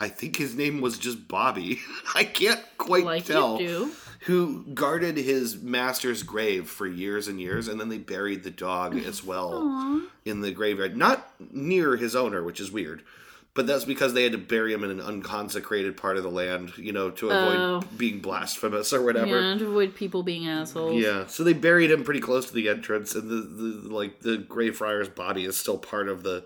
I think his name was just Bobby. I can't quite like tell. you do. Who guarded his master's grave for years and years, and then they buried the dog as well in the graveyard. Not near his owner, which is weird. But that's because they had to bury him in an unconsecrated part of the land, you know, to avoid Oh. being blasphemous or whatever. Yeah, to avoid people being assholes. Yeah, so they buried him pretty close to the entrance, and the, the like the Greyfriars body is still part of the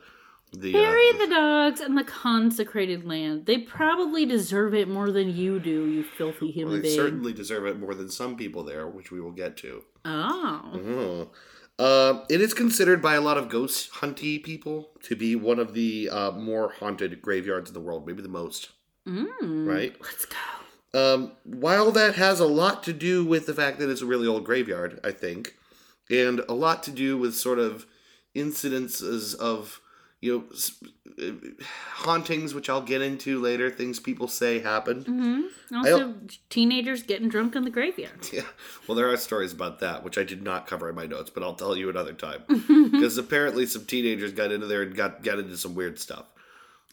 the. Bury uh, the dogs and the consecrated land. They probably deserve it more than you do, you filthy human they being. certainly deserve it more than some people there, which we will get to. Oh. Oh. Uh, it is considered by a lot of ghost hunty people to be one of the uh, more haunted graveyards in the world, maybe the most. Mm. Right. Let's go. Um, while that has a lot to do with the fact that it's a really old graveyard, I think, and a lot to do with sort of incidences of, you know, uh, hauntings, which I'll get into later, things people say happened. hmm Also, teenagers getting drunk in the graveyard. Yeah. Well, there are stories about that, which I did not cover in my notes, but I'll tell you another time. Because apparently some teenagers got into there and got, got into some weird stuff.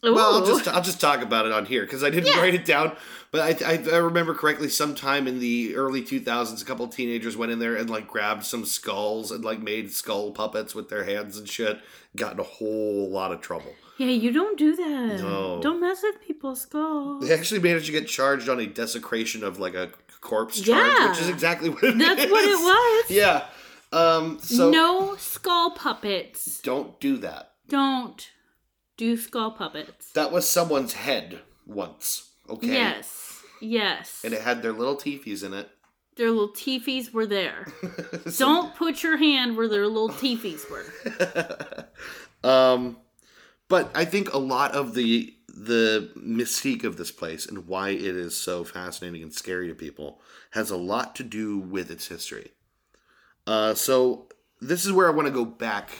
Well, I'll just I'll just talk about it on here because I didn't Yeah. write it down. But I, I I remember correctly, sometime in the early two thousands, a couple teenagers went in there and like grabbed some skulls and like made skull puppets with their hands and shit. Got in a whole lot of trouble. Yeah, you don't do that. No. Don't mess with people's skulls. They actually managed to get charged on a desecration of like a corpse charge, Yeah. which is exactly what it That's what it is. was. Yeah. Um. So no skull puppets. don't do that. Don't do skull puppets. That was someone's head once. Okay. Yes. Yes. And it had their little teefies in it. their little teefies were there. Don't put your hand where their little teefies were. um, but I think a lot of the the mystique of this place and why it is so fascinating and scary to people has a lot to do with its history. Uh, so this is where I want to go back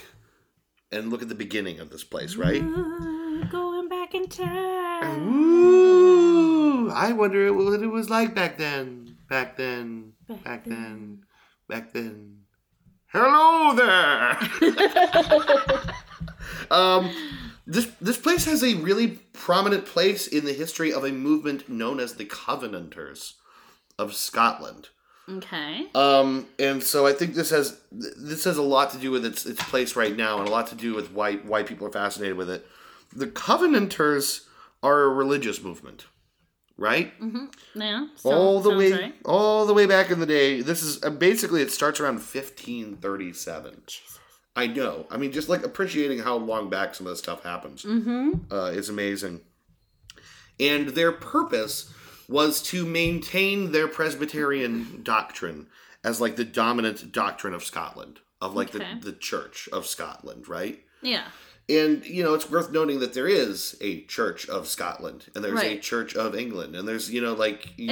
and look at the beginning of this place, right? Uh, going back in time. Ooh, I wonder what it was like back then. Back then. Back, Back then. Back then. Hello there. um, this this place has a really prominent place in the history of a movement known as the Covenanters of Scotland. Okay. Um, and so I think this has this has a lot to do with its its place right now, and a lot to do with why why people are fascinated with it. The Covenanters are a religious movement, right? Yeah. all the way right. all the way back in the day. This is uh, basically it starts around 1537. Jesus. I know. I mean, just like appreciating how long back some of this stuff happens Mm-hmm. uh, is amazing. And their purpose was to maintain their Presbyterian doctrine as like the dominant doctrine of Scotland, of like Okay. the, the Church of Scotland, right? Yeah. And you know, it's worth noting that there is a Church of Scotland, and there's a Church of England, and there's you know like you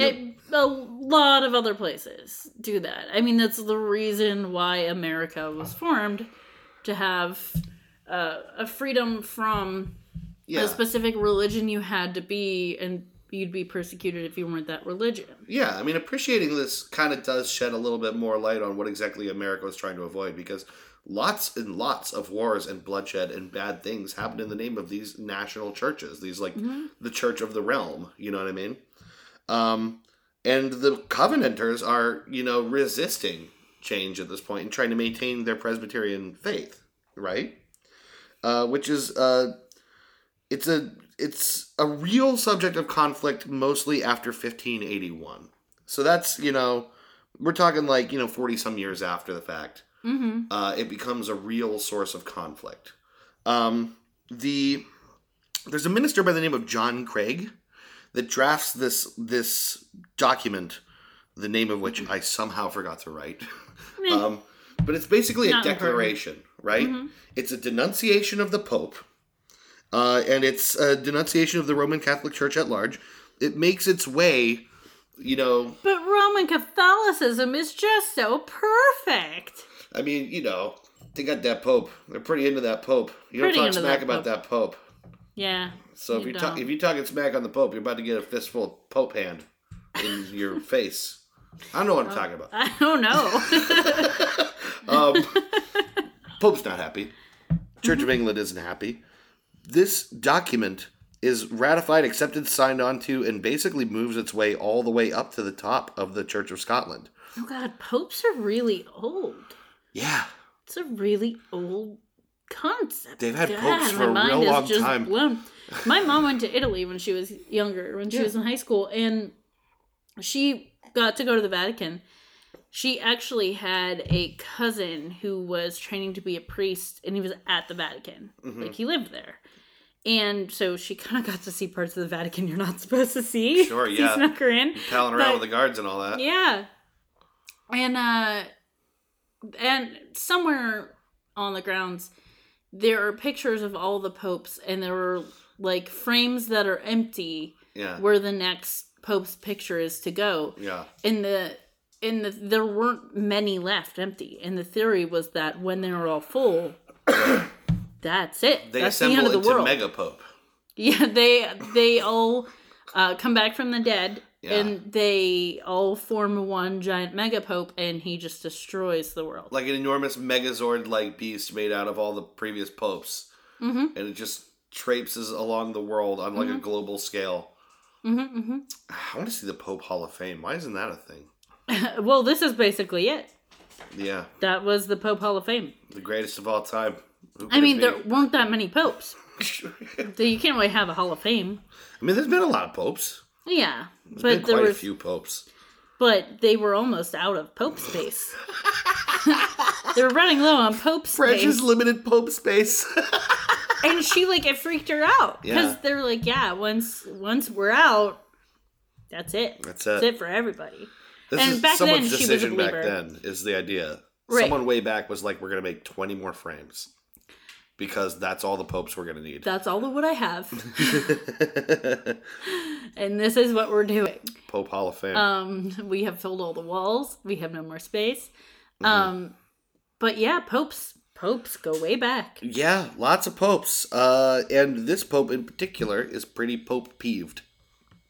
know, a lot of other places do that. I mean, that's the reason why America was formed to have uh, a freedom from yeah, a specific religion you had to be, and you'd be persecuted if you weren't that religion. Yeah, I mean, appreciating this kind of does shed a little bit more light on what exactly America was trying to avoid because lots and lots of wars and bloodshed and bad things happened in the name of these national churches, these like the church of the realm, you know what I mean? Um, and the Covenanters are, you know, resisting change at this point and trying to maintain their Presbyterian faith, right? Uh, which is uh, it's a it's a real subject of conflict mostly after 1581 so that's you know we're talking like you know 40 some years after the fact. Mm-hmm. uh, it becomes a real source of conflict. Um, the there's a minister by the name of john craig that drafts this this document the name of which i somehow forgot to write. Um, but it's basically a Not important. declaration right? Mhm. it's a denunciation of the pope uh, and it's a denunciation of the roman catholic church at large it makes its way you know But Roman Catholicism is just so perfect. i mean you know they got that pope they're pretty into that pope you Pretty don't talk smack that about that pope Yeah. so if You you're if you're talking smack on the pope you're about to get a fistful of pope hand in your face i don't know what i'm talking about I don't know. um, Pope's not happy. Church of England isn't happy. This document is ratified, accepted, signed onto, and basically moves its way all the way up to the top of the Church of Scotland. oh God, popes are really old. Yeah, It's a really old concept. They've had God, popes for a real long time. Blown. My mom went to Italy when she was younger, when she Yeah. was in high school, and she got to go to the Vatican. She actually had a cousin who was training to be a priest, and he was at the Vatican. Mhm. Like he lived there. And so she kind of got to see parts of the Vatican you're not supposed to see. Sure, He yeah. snuck her in. palling around But- with the guards and all that. Yeah. And uh and somewhere on the grounds there are pictures of all the popes and there are like frames that are empty Yeah, where the next pope's picture is to go. yeah, And the and the, there weren't many left empty. And the theory was that when they were all full, that's it. they that's the end assemble of the into world. Mega Pope. Yeah, they they all uh, come back from the dead, Yeah. and they all form one giant mega pope, and he just destroys the world. like an enormous Megazord like beast made out of all the previous popes, Mm-hmm. and it just traipses along the world on like a global scale. Mm-hmm, mm-hmm. I want to see the Pope Hall of Fame. Why isn't that a thing? well, this is basically it. Yeah, That was the Pope Hall of Fame. the greatest of all time. I mean, there weren't that many popes, so you can't really have a Hall of Fame. I mean, there's been a lot of popes. Yeah, There's but been there quite a few popes. but they were almost out of pope space. they were running low on pope space. space. limited pope space. and she like it freaked her out because Yeah. they're like, yeah, once once we're out, that's it. That's That's it. it for everybody. This And is back someone's then, she was a decision back then. Is the idea? Right. Someone way back was like, "We're gonna make twenty more frames because that's all the popes we're gonna need." That's all the wood I have, and this is what we're doing. Pope Hall of Fame. Um, we have filled all the walls. We have no more space. Mm-hmm. Um, but yeah, popes popes go way back. Yeah, lots of popes. Uh, and this pope in particular is pretty pope peeved.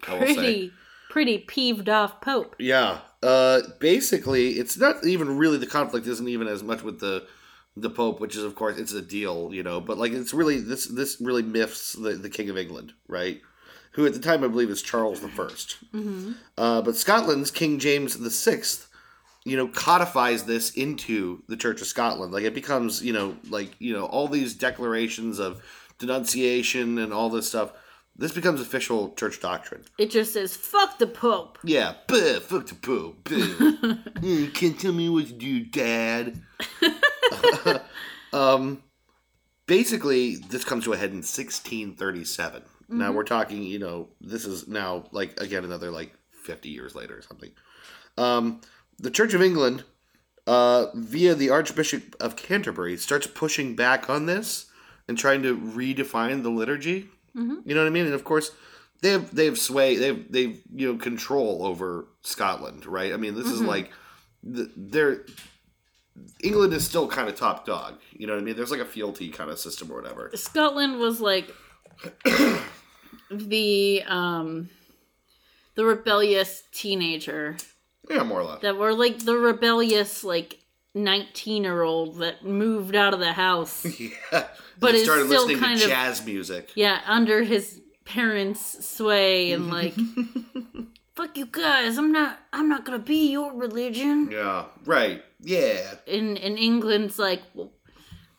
I will say. Pretty pretty peeved off pope. Yeah. Uh, basically, it's not even really the conflict isn't even as much with the the Pope, which is of course it's a deal, you know, but like it's really this this really miffs the, the King of England, right? Who at the time I believe is Charles the 1st Uh, but Scotland's King James the Sixth, you know, codifies this into the Church of Scotland. Like it becomes, you know, like you know all these declarations of denunciation and all this stuff. This becomes official church doctrine. It just says fuck the pope. Yeah, buh, fuck the Pope. Buh. Mm, Can't tell me what to do, Dad. um, basically, this comes to a head in 1637. Now we're talking, you know, this is now like again another like 50 years later or something. Um, the Church of England, uh, via the Archbishop of Canterbury, starts pushing back on this and trying to redefine the liturgy. You know what I mean? And of course, they have they have sway, they have they've you know control over Scotland, right? I mean, this is like the, they're England is still kind of top dog. You know what I mean? There's like a fealty kind of system or whatever. Scotland was like the um the rebellious teenager Yeah, more or less. that were like the rebellious like 19 year old that moved out of the house yeah, But it's started still listening kind to of- jazz music. yeah under his parents sway and like fuck you guys i'm not i'm not gonna be your religion Yeah, right. Yeah. in in england's like well,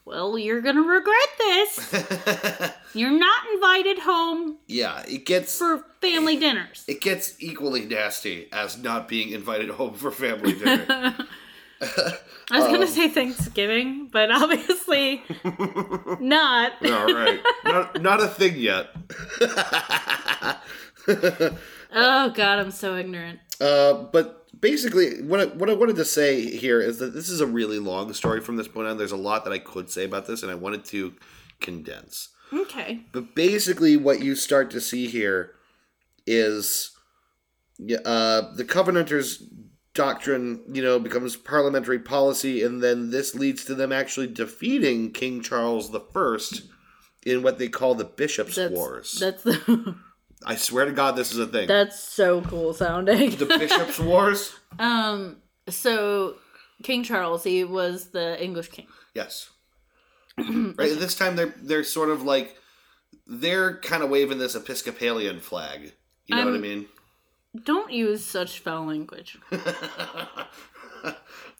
well you're gonna regret this you're not invited home yeah, it gets for family dinners it gets equally nasty as not being invited home for family dinner. i was Um, gonna say thanksgiving but obviously not All right, not not a thing yet. Oh god i'm so ignorant Uh, but basically, what I, what I wanted to say here is that this is a really long story from this point on. There's a lot that I could say about this, and I wanted to condense. okay But basically, what you start to see here is uh, the Covenanters' doctrine, you know, becomes parliamentary policy, and then this leads to them actually defeating King Charles the First in what they call the Bishops' that's Wars. that's the I swear to God, this is a thing. that's so cool sounding the Bishops' Wars. Um. So King Charles, he was the English king. Yes. right. This time they're they're sort of like they're kind of waving this Episcopalian flag. You know what I mean? Don't use such foul language.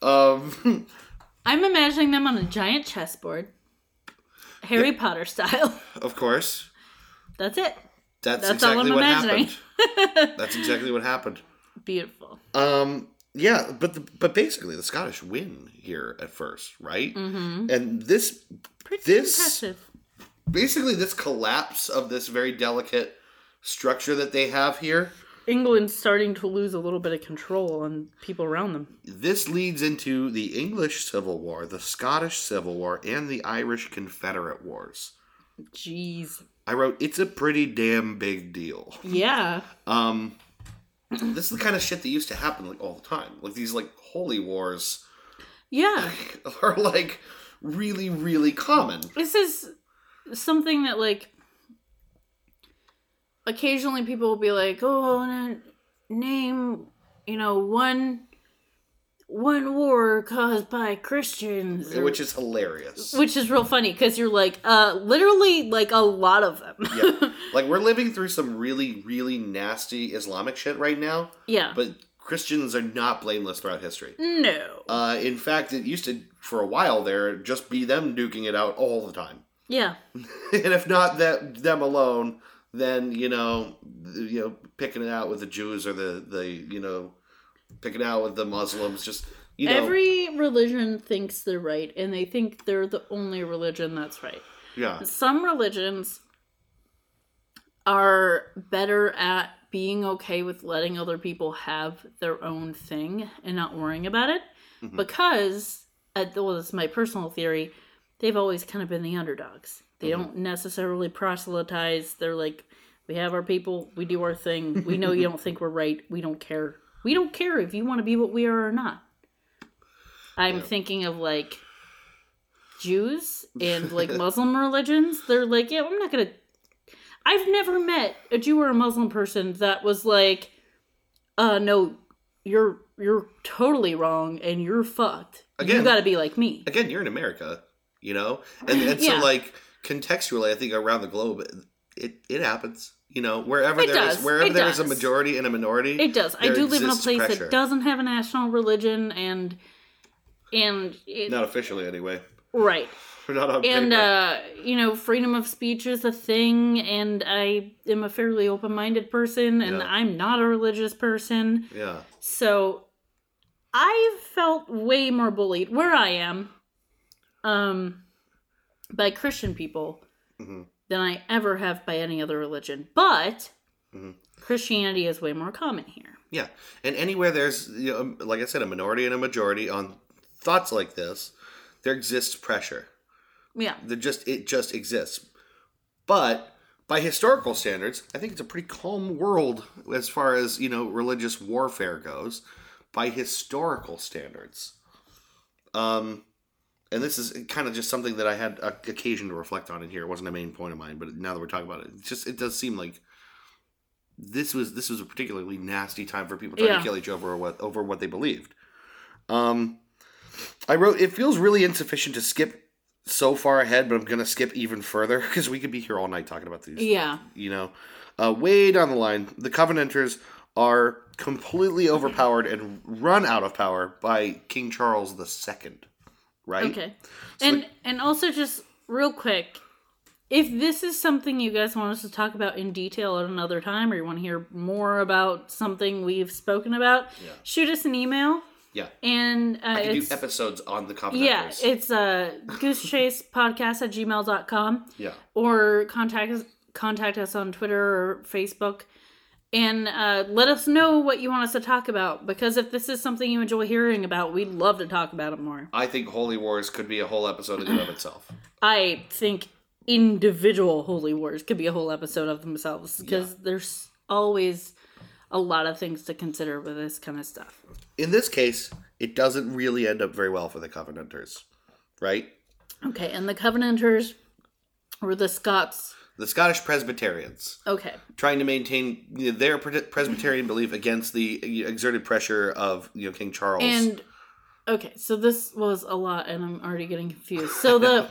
um. I'm imagining them on a giant chessboard, Harry Potter style. Of course. That's it. That's, That's exactly what happened. That's exactly what happened. Beautiful. Um. Yeah, but the, but basically the Scottish win here at first, right? Mm-hmm. And this Pretty This- impressive. basically this collapse of this very delicate structure that they have here England's starting to lose a little bit of control on people around them. This leads into the English Civil War, the Scottish Civil War, and the Irish Confederate Wars. Jeez. I wrote, it's a pretty damn big deal. Yeah. Um, this is the kind of shit that used to happen like all the time. Like these like holy wars Yeah. are like really, really common. This is something that like occasionally people will be like, "Oh, name, you know, one one war caused by Christians." Which is hilarious. which is real funny cuz you're like, uh literally like a lot of them. yeah. Like we're living through some really, really nasty Islamic shit right now, yeah. but Christians are not blameless throughout history. no. Uh, in fact, it used to, for a while there, just be them duking it out all the time. Yeah. and if not that them alone, then you know, you know, picking it out with the Jews or the the you know, picking it out with the Muslims. Just you know, Every religion thinks they're right and they think they're the only religion that's right. yeah, some religions are better at being okay with letting other people have their own thing and not worrying about it because uh, well this is my personal theory they've always kind of been the underdogs. They don't necessarily proselytize. They're like we have our people. We do our thing. We know you don't think we're right. We don't care we don't care if you want to be what we are or not i'm thinking of like Jews and like Muslim religions, they're like, yeah, I'm not gonna. I've never met a Jew or a Muslim person that was like, uh, no, you're you're totally wrong and you're fucked. Again, you got to be like me. Again, you're in America, you know, and, and so like contextually, I think around the globe, it it happens. You know, wherever It there is does. wherever It there is a majority and a minority, It does. I do live in a place pressure. that doesn't have a national religion, and and it, not officially anyway. right. Not on and paper. uh you know freedom of speech is a thing and i am a fairly open-minded person and Yeah. i'm not a religious person yeah, so i felt way more bullied where i am um by christian people Mhm. Than i ever have by any other religion but Mhm. christianity is way more common here yeah, and anywhere there's you know, like I said, a minority and a majority on thoughts like this, there exists pressure. yeah There just it just exists. But by historical standards, I think it's a pretty calm world as far as you know religious warfare goes. By historical standards, um, and this is kind of just something that I had a, occasion to reflect on in here. It wasn't a main point of mine, but now that we're talking about it, just it does seem like this was this was a particularly nasty time for people trying Yeah. to kill each other over what over what they believed. Um, I wrote it feels really insufficient to skip so far ahead, but I'm gonna skip even further because we could be here all night talking about these. yeah You know, uh, way down the line, the Covenanters are completely overpowered and run out of power by King Charles II. Right? Okay. So and the- and also just real quick, if this is something you guys want us to talk about in detail at another time or you want to hear more about something we've spoken about, Yeah. shoot us an email Yeah. and uh, I can do episodes on the yeah, Covenanters. it's uh goosechasepodcast at gmail.com yeah. or contact us contact us on Twitter or Facebook and uh, let us know what you want us to talk about because if this is something you enjoy hearing about, we'd love to talk about it more. I think Holy Wars could be a whole episode in and of itself. I think individual holy wars could be a whole episode of themselves because there's always a lot of things to consider with this kind of stuff. In this case, it doesn't really end up very well for the Covenanters, right? Okay, and the Covenanters were the Scots. The Scottish Presbyterians Okay, trying to maintain you know, their Presbyterian belief against the exerted pressure of you know King Charles. and okay, so this was a lot, and I'm already getting confused. So the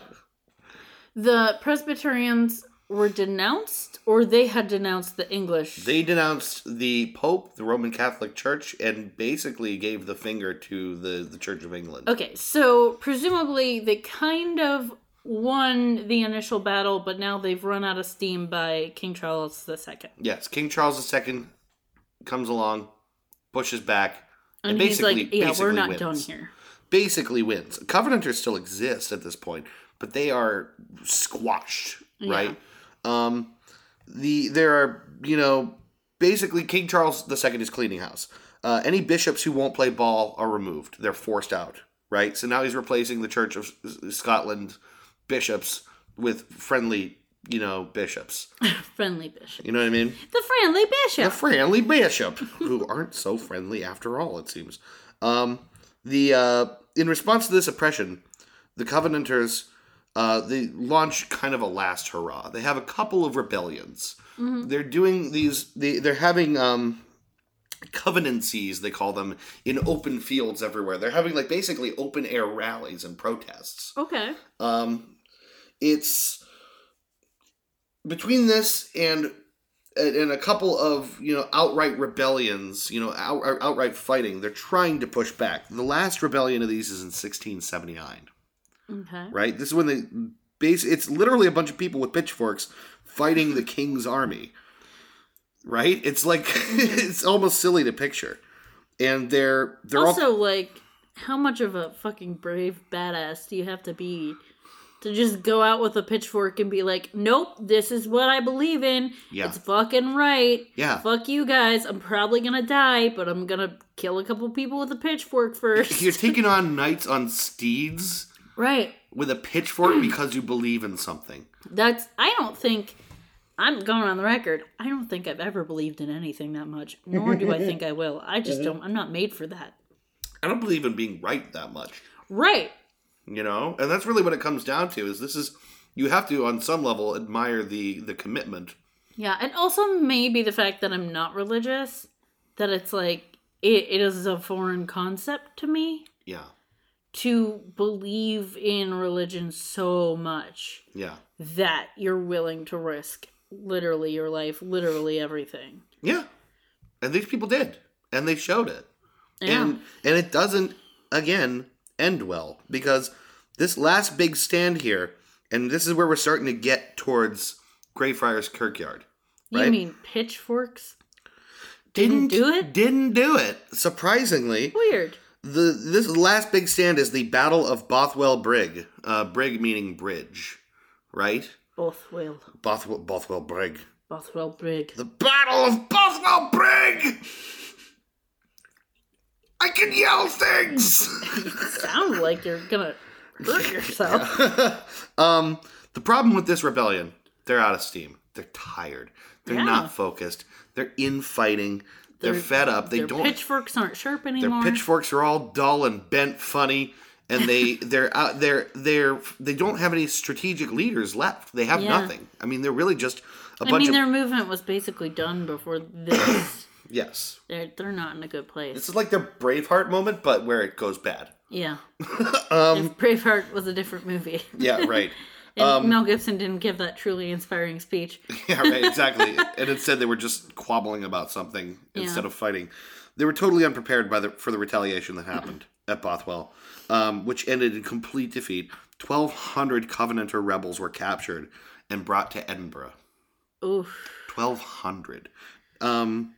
the Presbyterians were denounced, or they had denounced the English. They denounced the Pope, the Roman Catholic Church, and basically gave the finger to the, the Church of England. Okay, so presumably they kind of won the initial battle, but now they've run out of steam by King Charles II. Yes, King Charles II comes along, pushes back, And, and, he's basically, like, yeah, we're basically not wins. done here. Basically wins. Covenanters still exist at this point, but they are squashed, right? Um, the there are you know basically King Charles II is cleaning house. Uh, any bishops who won't play ball are removed; they're forced out, right? So now he's replacing the Church of S- Scotland bishops with friendly, you know, bishops. Friendly bishop. You know what I mean? The friendly bishop. The friendly bishop, who aren't so friendly after all, it seems. Um, the uh, in response to this oppression, the Covenanters uh, they launch kind of a last hurrah. They have a couple of rebellions. They're doing these. They they're having um, covenancies they call them in open fields everywhere. They're having like basically open air rallies and protests. okay. Um, it's between this and and a couple of you know outright rebellions, you know out, outright fighting. They're trying to push back. The last rebellion of these is in 1679, Okay. right? This is when they base. It's literally a bunch of people with pitchforks fighting the king's army, right? It's like it's almost silly to picture, and they're they're all Also, like, how much of a fucking brave badass do you have to be to just go out with a pitchfork and be like, nope, this is what I believe in. Yeah. It's fucking right. yeah. Fuck you guys. I'm probably gonna die, but I'm gonna kill a couple people with a pitchfork first. You're taking on knights on steeds. right. with a pitchfork because you believe in something. That's. I don't think. I'm going on the record. I don't think I've ever believed in anything that much, nor do I think I will. I just uh-huh. don't. I'm not made for that. I don't believe in being right that much. Right. You know, and that's really what it comes down to. Is this is you have to on some level admire the the commitment. Yeah, and also maybe the fact that I'm not religious, that it's like it, it is a foreign concept to me Yeah, to believe in religion so much yeah, that you're willing to risk literally your life, literally everything. yeah. And these people did, and they showed it. Yeah. And and it doesn't again end well because this last big stand here, and this is where we're starting to get towards Greyfriars Kirkyard. you right? mean pitchforks? Didn't do it? Didn't do it. Surprisingly, Weird. the this last big stand is the Battle of Bothwell Brig. Uh, brig meaning bridge, right? Bothwell. Bothwell, Bothwell Brig. Bothwell Brig. The Battle of Bothwell Brig. I can yell things. Sounds like you're gonna hurt yourself. um, the problem with this rebellion, they're out of steam. They're tired. They're Yeah. not focused. They're infighting. They're, Their- fed up. They Their don't. pitchforks aren't sharp anymore. their pitchforks are all dull and bent, funny, and they they're out. They're they're they don't have any strategic leaders left. They have Yeah. nothing. I mean, they're really just a I bunch I mean, of their movement was basically done before this. yes. they're they're not in a good place. This is like their Braveheart moment, but where it goes bad. yeah. Um, if Braveheart was a different movie. yeah, right. And Um, Mel Gibson didn't give that truly inspiring speech. Yeah, right, exactly. and instead, they were just quabbling about something instead Yeah. of fighting. They were totally unprepared by the for the retaliation that happened at Bothwell, um, which ended in complete defeat. Twelve hundred Covenanter rebels were captured and brought to Edinburgh. Oof. Twelve hundred. Um,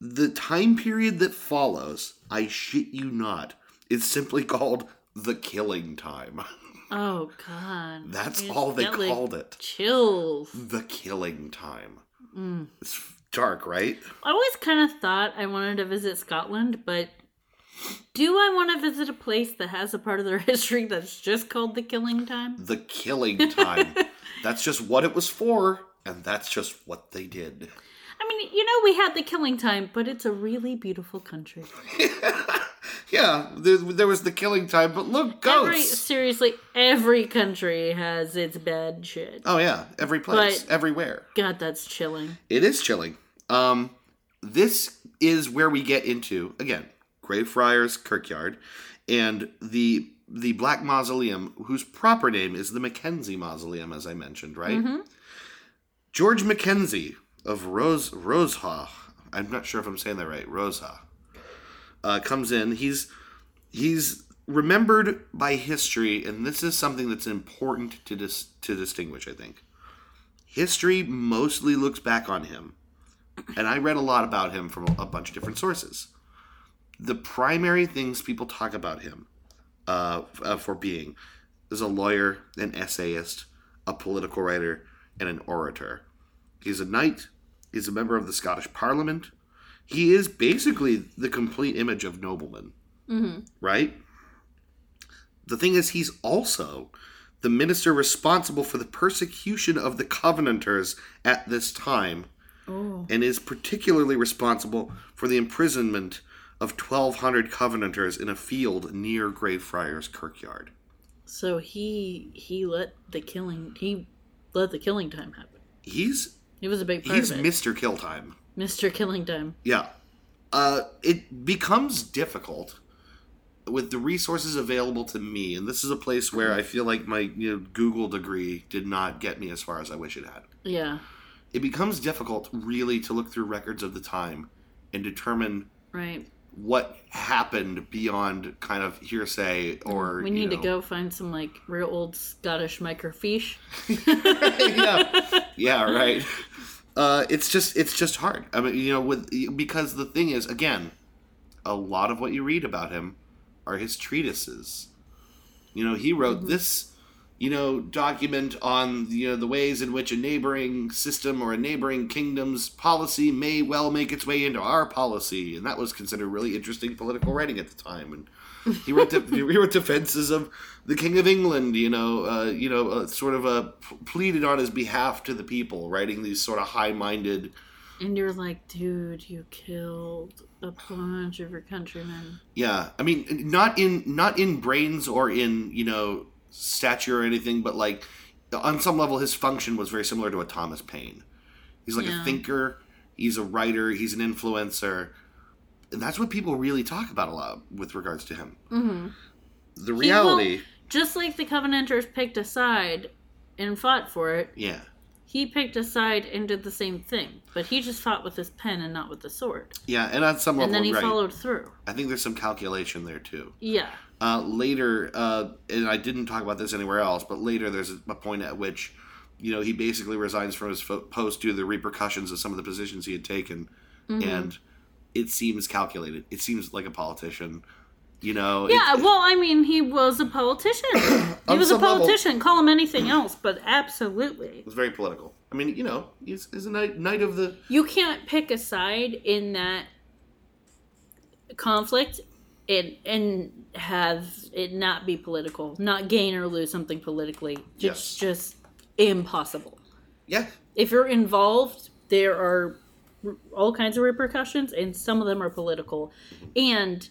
the time period that follows, I shit you not, is simply called the Killing Time. Oh god. That's I just all they got, like, called it. Chills. The Killing Time. Mm. It's dark, right? I always kind of thought I wanted to visit Scotland, but do I want to visit a place that has a part of their history that's just called the Killing Time? the killing time. that's just what it was for, and that's just what they did. I mean, you know, we had the Killing Time, but it's a really beautiful country. Yeah, there, there was the killing time, but look, Every, seriously, every country has its bad shit. Oh yeah, every place, But- everywhere. God, that's chilling. It is chilling. Um, this is where we get into again Greyfriars Kirkyard and the the Black Mausoleum, whose proper name is the Mackenzie Mausoleum, as I mentioned, right? Mhm. George Mackenzie of Rose Roseha. I'm not sure if I'm saying that right. Roseha uh, comes in. He's he's remembered by history, and this is something that's important to dis- to distinguish. I think history mostly looks back on him, and I read a lot about him from a bunch of different sources. The primary things people talk about him uh, uh, for being is a lawyer, an essayist, a political writer, and an orator. He's a knight. He's a member of the Scottish Parliament. He is basically the complete image of nobleman, hmm right? The thing is, he's also the minister responsible for the persecution of the Covenanters at this time, Oh. and is particularly responsible for the imprisonment of 1,200 Covenanters in a field near Greyfriars Kirkyard. So he he let the killing he let the killing time happen. He's He was a big part he's of it. Mr. Killtime. Mr. Killing Time. Yeah. Uh, it becomes difficult with the resources available to me, and this is a place where I feel like my you know, Google degree did not get me as far as I wish it had. Yeah. It becomes difficult, really, to look through records of the time and determine Right. what happened beyond kind of hearsay or. we you need to go find some like real old Scottish microfiche. yeah, yeah, right. Uh, it's just it's just hard. I mean, you know, with because the thing is, again, a lot of what you read about him are his treatises. You know, he wrote this, you know, document on you know the ways in which a neighboring system or a neighboring kingdom's policy may well make its way into our policy, and that was considered really interesting political writing at the time. And he wrote de- he wrote defenses of the King of England. You know, uh, you know, uh, sort of uh, pleaded on his behalf to the people, writing these sort of high-minded And you're like, dude, you killed a bunch of your countrymen. Yeah, I mean, not in not in brains or in you know stature or anything, but like on some level, his function was very similar to a Thomas Paine. He's like Yeah. a thinker. He's a writer. He's an influencer, that's what people really talk about a lot with regards to him. Mm-hmm. The reality, Just like the Covenanters picked a side and fought for it, yeah, he picked a side and did the same thing. But he just fought with his pen and not with the sword. yeah, and on some level, And then he right. followed through. I think there's some calculation there too. Yeah. Uh, later, uh, and I didn't talk about this anywhere else, but later there's a point at which, you know, he basically resigns from his fo- post due to the repercussions of some of the positions he had taken, Mm-hmm. and it seems calculated. It seems like a politician, you know. Yeah, it- well, I mean, he was a politician. he was a some level- politician. Call him anything else, but absolutely. it was very political. I mean, you know, he's, he's a knight, knight of the. You can't pick a side in that conflict and and have it not be political, not gain or lose something politically. Yes. It's just impossible. Yeah, If you're involved, there are all kinds of repercussions, and some of them are political. And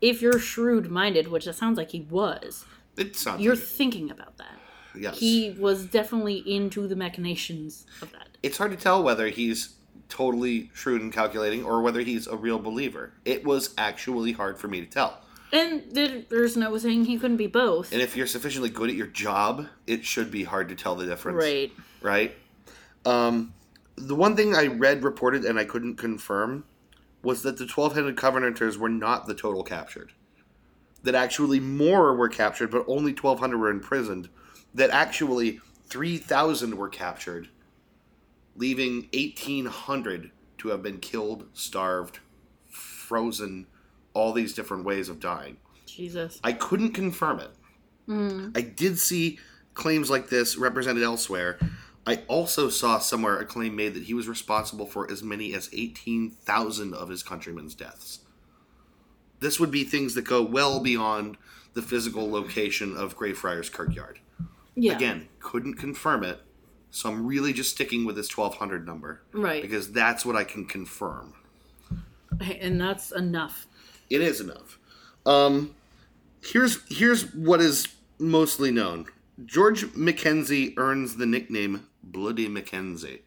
if you're shrewd minded, which it sounds like he was, it sounds. you're like thinking about that. yes. He was definitely into the machinations of that. it's hard to tell whether he's totally shrewd and calculating or whether he's a real believer. It was actually hard for me to tell. And there's no saying he couldn't be both. And if you're sufficiently good at your job, it should be hard to tell the difference. Right. Right? Um, the one thing I read reported and I couldn't confirm was that the 12 headed Covenanters were not the total captured. That actually more were captured, but only 1,200 were imprisoned. That actually 3,000 were captured, leaving 1,800 to have been killed, starved, frozen, all these different ways of dying. Jesus. I couldn't confirm it. Mm. I did see claims like this represented elsewhere. I also saw somewhere a claim made that he was responsible for as many as 18,000 of his countrymen's deaths. This would be things that go well beyond the physical location of Greyfriars Kirkyard. Yeah. Again, couldn't confirm it, so I'm really just sticking with this 1200 number Right. because that's what I can confirm. And that's enough. It is enough. Um, here's here's what is mostly known. George Mackenzie earns the nickname Bloody Mackenzie.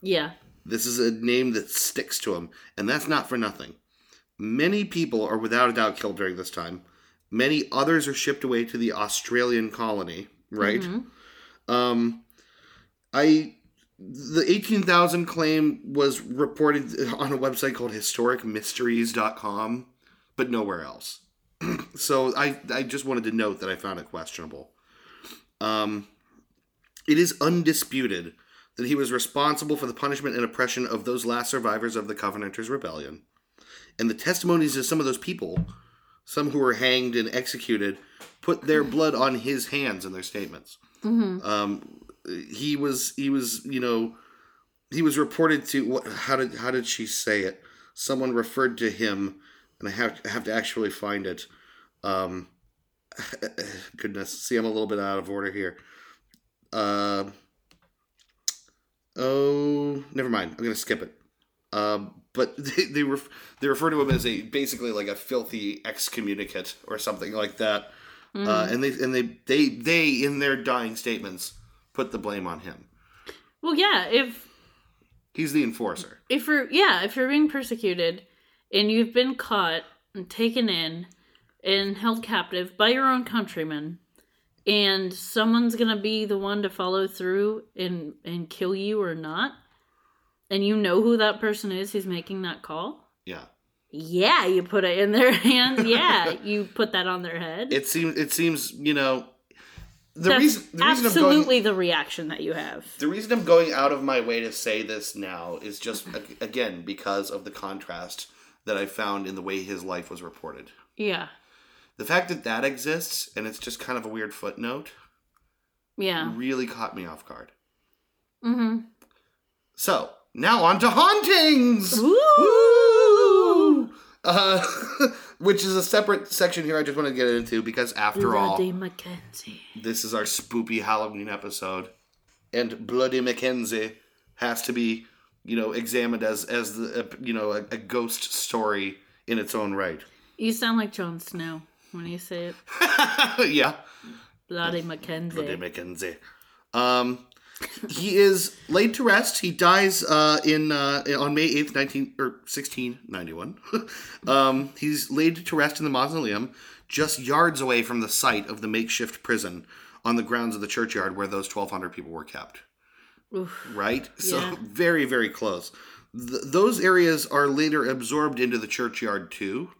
Yeah. This is a name that sticks to him, and that's not for nothing. Many people are without a doubt killed during this time. Many others are shipped away to the Australian colony, right? Um, I the 18,000 claim was reported on a website called historicmysteries.com, but nowhere else. so I, I just wanted to note that I found it questionable. Um, it is undisputed that he was responsible for the punishment and oppression of those last survivors of the Covenanters' rebellion. And the testimonies of some of those people, some who were hanged and executed, put their blood on his hands in their statements. Um, he was he was you know he was reported to what how did how did she say it? Someone referred to him, and I have I have to actually find it. Um, goodness, see, I'm a little bit out of order here. Uh, oh, never mind. I'm gonna skip it. Um, but they they, ref- they refer to him as a basically like a filthy excommunicate or something like that. Uh, and they and they they they in their dying statements put the blame on him. Well, yeah, if He's the enforcer. if you're yeah, if you're being persecuted and you've been caught and taken in and held captive by your own countrymen and someone's going to be the one to follow through and and kill you or not. And you know who that person is who's making that call? Yeah. yeah you put it in their hands. Yeah you put that on their head. It seems it seems you know the That's reason the reason I'm going absolutely the reaction that you have. The reason I'm going out of my way to say this now is just again because of the contrast that I found in the way his life was reported. yeah The fact that that exists and it's just kind of a weird footnote yeah really caught me off guard. mm-hmm So now on to hauntings. Woo! Uh, which is a separate section here. I just want to get into because after all, Mackenzie. this is our spoopy Halloween episode, and Bloody Mackenzie has to be you know, examined as as the uh, you know a, a ghost story in its own right. You sound like Jon Snow when you say it. yeah, Bloody Mackenzie. Bloody Mackenzie. Um, he is laid to rest. He dies uh, in uh, on May eighth, nineteen or sixteen ninety one. um, he's laid to rest in the mausoleum, just yards away from the site of the makeshift prison on the grounds of the churchyard where those twelve hundred people were kept. Oof. Right, so Yeah. very very close. Th- those areas are later absorbed into the churchyard too.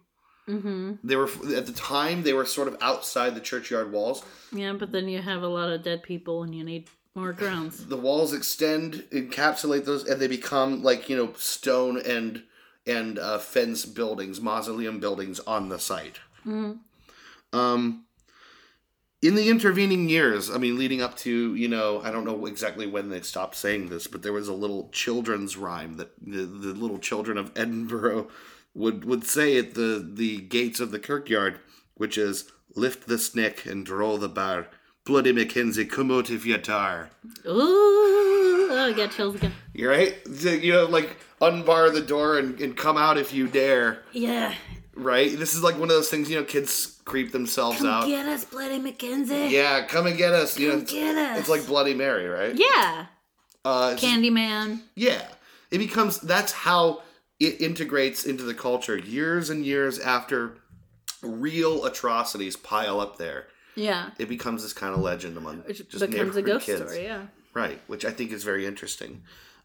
Mm-hmm. They were at the time they were sort of outside the churchyard walls. Yeah, but then you have a lot of dead people and you need more grounds. the walls extend encapsulate those and they become like you know stone and and uh, fence buildings mausoleum buildings on the site Mhm. um in the intervening years i mean leading up to you know i don't know exactly when they stopped saying this but there was a little children's rhyme that the, the little children of edinburgh would would say at the the gates of the kirkyard which is lift the snick and draw the bar bloody mackenzie come out if you tar Ooh, oh, I got chills again. You're right? You know, like unbar the door and, and come out if you dare. Yeah. Right? This is like one of those things, you know, kids creep themselves Come out. get us, Bloody Mackenzie. yeah, come and get us. You know, Come get us. it's like Bloody Mary, right? Yeah. Uh, Candyman. yeah. It becomes that's how it integrates into the culture years and years after real atrocities pile up there. Yeah. It becomes this kind of legend among Which just becomes a ghost kids. story, yeah. Right, which I think is very interesting.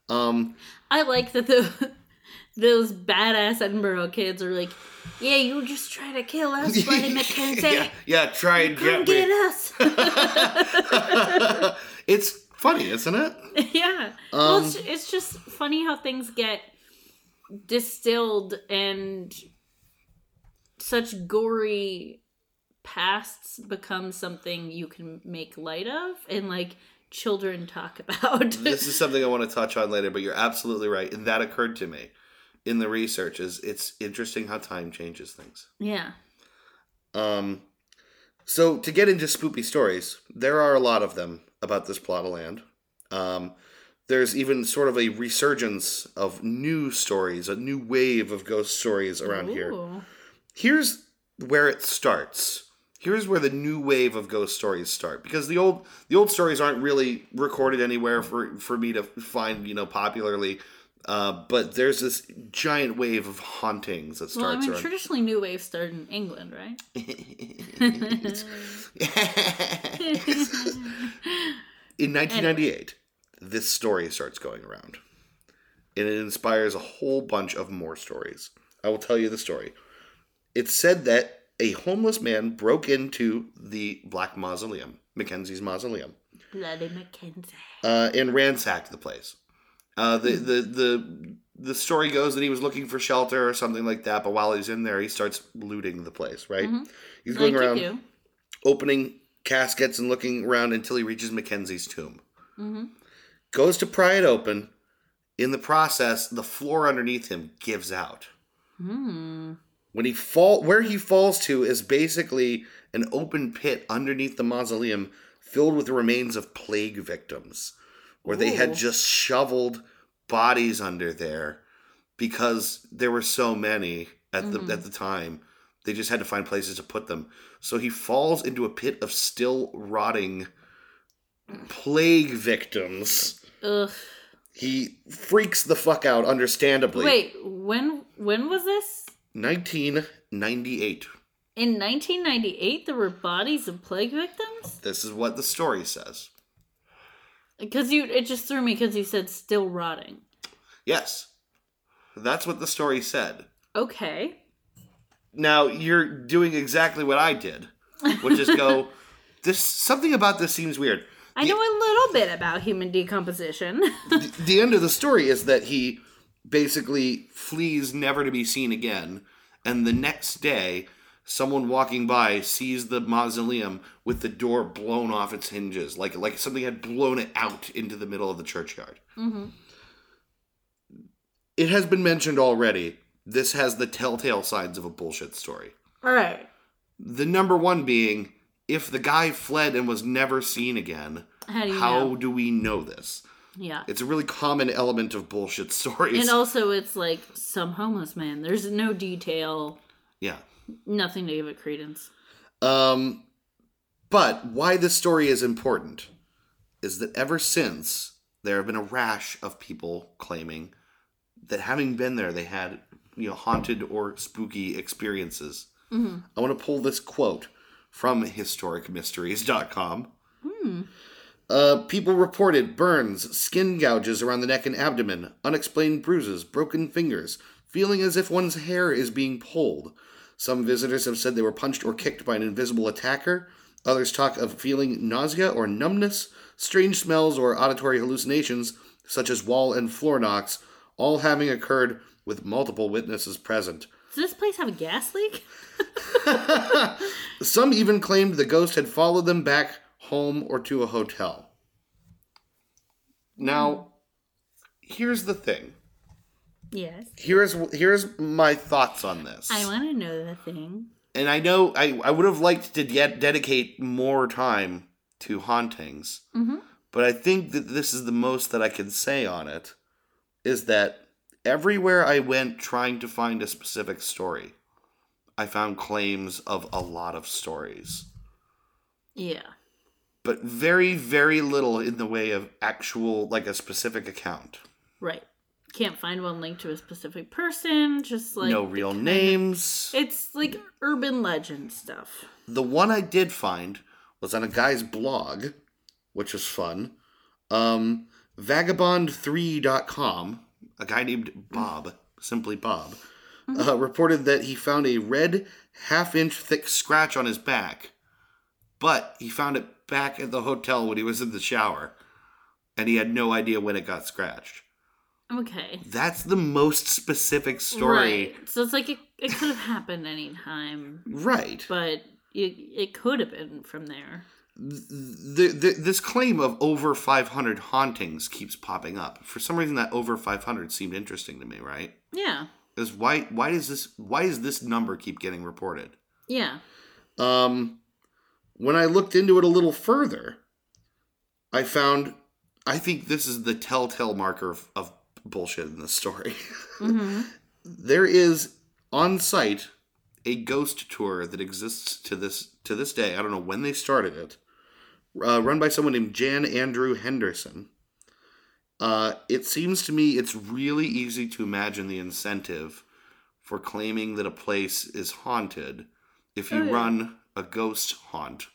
Um, I like that the those badass Edinburgh kids are like, yeah, you just try to kill us, Bloody Mackenzie. yeah, yeah, try and get get us. it's funny, isn't it? yeah. well, Um, it's, it's just funny how things get distilled and such gory pasts become something you can make light of and like children talk about. this is something I want to touch on later, but you're absolutely right. And that occurred to me in the research is it's interesting how time changes things. yeah. Um so to get into spoopy stories, there are a lot of them about this plot of land. Um there's even sort of a resurgence of new stories, a new wave of ghost stories around here. Here's where it starts. Here's where the new wave of ghost stories start because the old the old stories aren't really recorded anywhere for for me to find you know popularly. Uh, but there's this giant wave of hauntings that starts. Well, I mean, around. traditionally, New Wave started in England, right? In 1998, this story starts going around, and it inspires a whole bunch of more stories. I will tell you the story. It's said that a homeless man broke into the Black Mausoleum, Mackenzie's mausoleum, Bloody Mackenzie. uh, and ransacked the place. Uh, the, the the the story goes that he was looking for shelter or something like that, but while he's in there, he starts looting the place. Right? Mhm. He's going you around opening caskets and looking around until he reaches Mackenzie's tomb. hmm Goes to pry it open. In the process, the floor underneath him gives out. Hmm. When he fall, where he falls to is basically an open pit underneath the mausoleum, filled with the remains of plague victims, where they had just shoveled bodies under there because there were so many at the Mhm. at the time. They just had to find places to put them. So he falls into a pit of still rotting plague victims. Ugh. He freaks the fuck out, understandably. Wait, when when was this? 1998. In 1998, there were bodies of plague victims. This is what the story says. Because you, it just threw me because you said still rotting. Yes. That's what the story said. Okay. Now you're doing exactly what I did, which is go, this something about this seems weird. I know a little bit about human decomposition. the, the end of the story is that he basically flees never to be seen again, and the next day, someone walking by sees the mausoleum with the door blown off its hinges, like like something had blown it out into the middle of the churchyard. hmm It has been mentioned already. This has the telltale signs of a bullshit story. All right. The number one being if the guy fled and was never seen again, How do how know? do we know this? Yeah. It's a really common element of bullshit stories. And also, it's like some homeless man. There's no detail, yeah. nothing to give it credence. Um, but why this story is important is that ever since there have been a rash of people claiming that having been there, they had you know haunted or spooky experiences. I want to pull this quote from historicmysteries.com. Uh, people reported burns, skin gouges around the neck and abdomen, unexplained bruises, broken fingers, feeling as if one's hair is being pulled. Some visitors have said they were punched or kicked by an invisible attacker. Others talk of feeling nausea or numbness, strange smells, or auditory hallucinations, such as wall and floor knocks, all having occurred with multiple witnesses present. Does this place have a gas leak? Some even claimed the ghost had followed them back home or to a hotel. Now, here's the thing. Yes. Here's here's my thoughts on this. I want to know the thing. and I know I, I would have liked to yet dedicate more time to hauntings, Mm-hmm. but I think that this is the most that I can say on it is that everywhere I went trying to find a specific story, I found claims of a lot of stories. Yeah. but very very little in the way of actual like a specific account Right. Can't find one linked to a specific person. Just like no real names It's like urban legend stuff. the one i did find was on a guy's blog which was fun um vagabond3.com a guy named bob simply bob uh, reported that he found a red half inch thick scratch on his back but he found it back at the hotel when he was in the shower and he had no idea when it got scratched Okay. That's the most specific story. Right. So it's like it, it could have happened anytime, Right. but it, it could have been from there. The, the, this claim of over 500 hauntings keeps popping up. For some reason, that over 500 seemed interesting to me, right? Yeah. Is why why does this why does this number keep getting reported? Yeah. Um, when I looked into it a little further, I found I think this is the telltale marker of, of bullshit in this story. hmm there is on site a ghost tour that exists to this to this day. I don't know when they started it. Uh, run by someone named Jan Andrew Henderson. Uh, it seems to me it's really easy to imagine the incentive for claiming that a place is haunted if you Oh, yeah. run a ghost haunt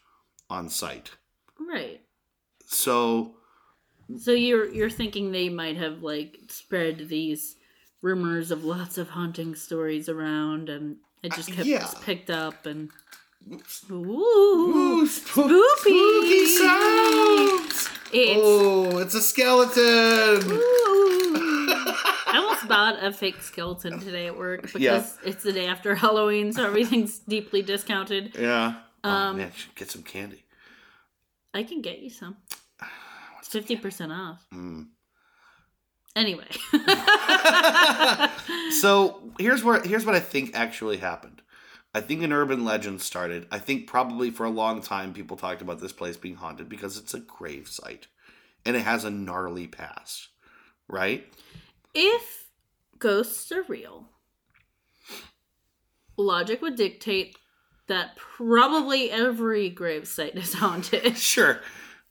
on site. Right. So So you're you're thinking they might have like spread these rumors of lots of haunting stories around, and it just Uh, kept yeah. picked up and ooh, Ooh, spook- spooky. spooky sounds. It's Oh, it's a skeleton. ooh. I almost bought a fake skeleton today at work because Yeah. it's the day after Halloween, so everything's deeply discounted. Yeah. oh Um, man, should get some candy. I can get you some. It's fifty percent off. Mm. Anyway. So here's where here's what I think actually happened. I think an urban legend started. I think probably for a long time people talked about this place being haunted because it's a grave site and it has a gnarly past, right? if ghosts are real, logic would dictate that probably every grave site is haunted. Sure.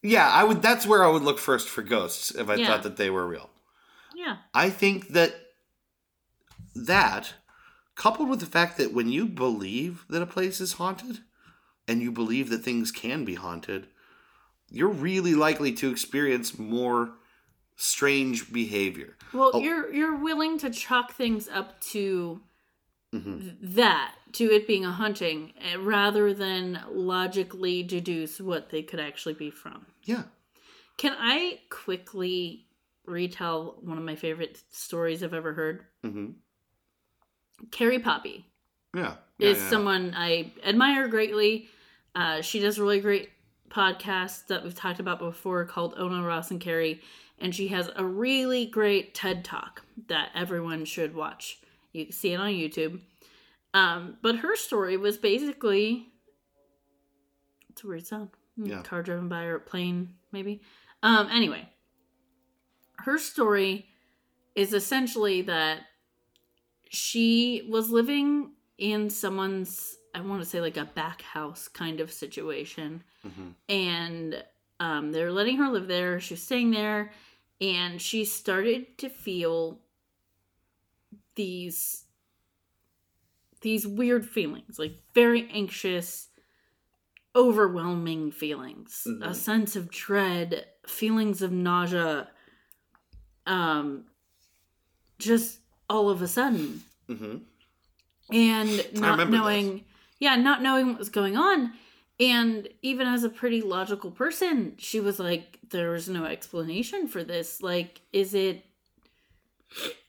Yeah, I would. That's where I would look first for ghosts if I Yeah. thought that they were real. yeah. I think that that coupled with the fact that when you believe that a place is haunted and you believe that things can be haunted, you're really likely to experience more strange behavior. Well, Oh. you're you're willing to chalk things up to Mhm. th- that, to it being a haunting, eh, rather than logically deduce what they could actually be from. Yeah. Can I quickly retell one of my favorite stories I've ever heard? hmm Carrie Poppy. Yeah. yeah, is yeah. someone I admire greatly. Uh, she does a really great podcast that we've talked about before called Ona Ross and Carrie, and she has a really great TED talk that everyone should watch. You can see it on YouTube. Um, but her story was basically it's a weird sound. Hmm, Yeah. Car driven by or plane, maybe. Um, anyway. her story is essentially that she was living in someone's I want to say like a back house kind of situation hmm and um, they're letting her live there. She was staying there, and she started to feel these these weird feelings, like very anxious, overwhelming feelings, a Mhm. sense of dread, feelings of nausea, um, just all of a sudden. Hmm and not knowing yeah not knowing what was going on. And even as a pretty logical person she was like there was no explanation for this. Like is it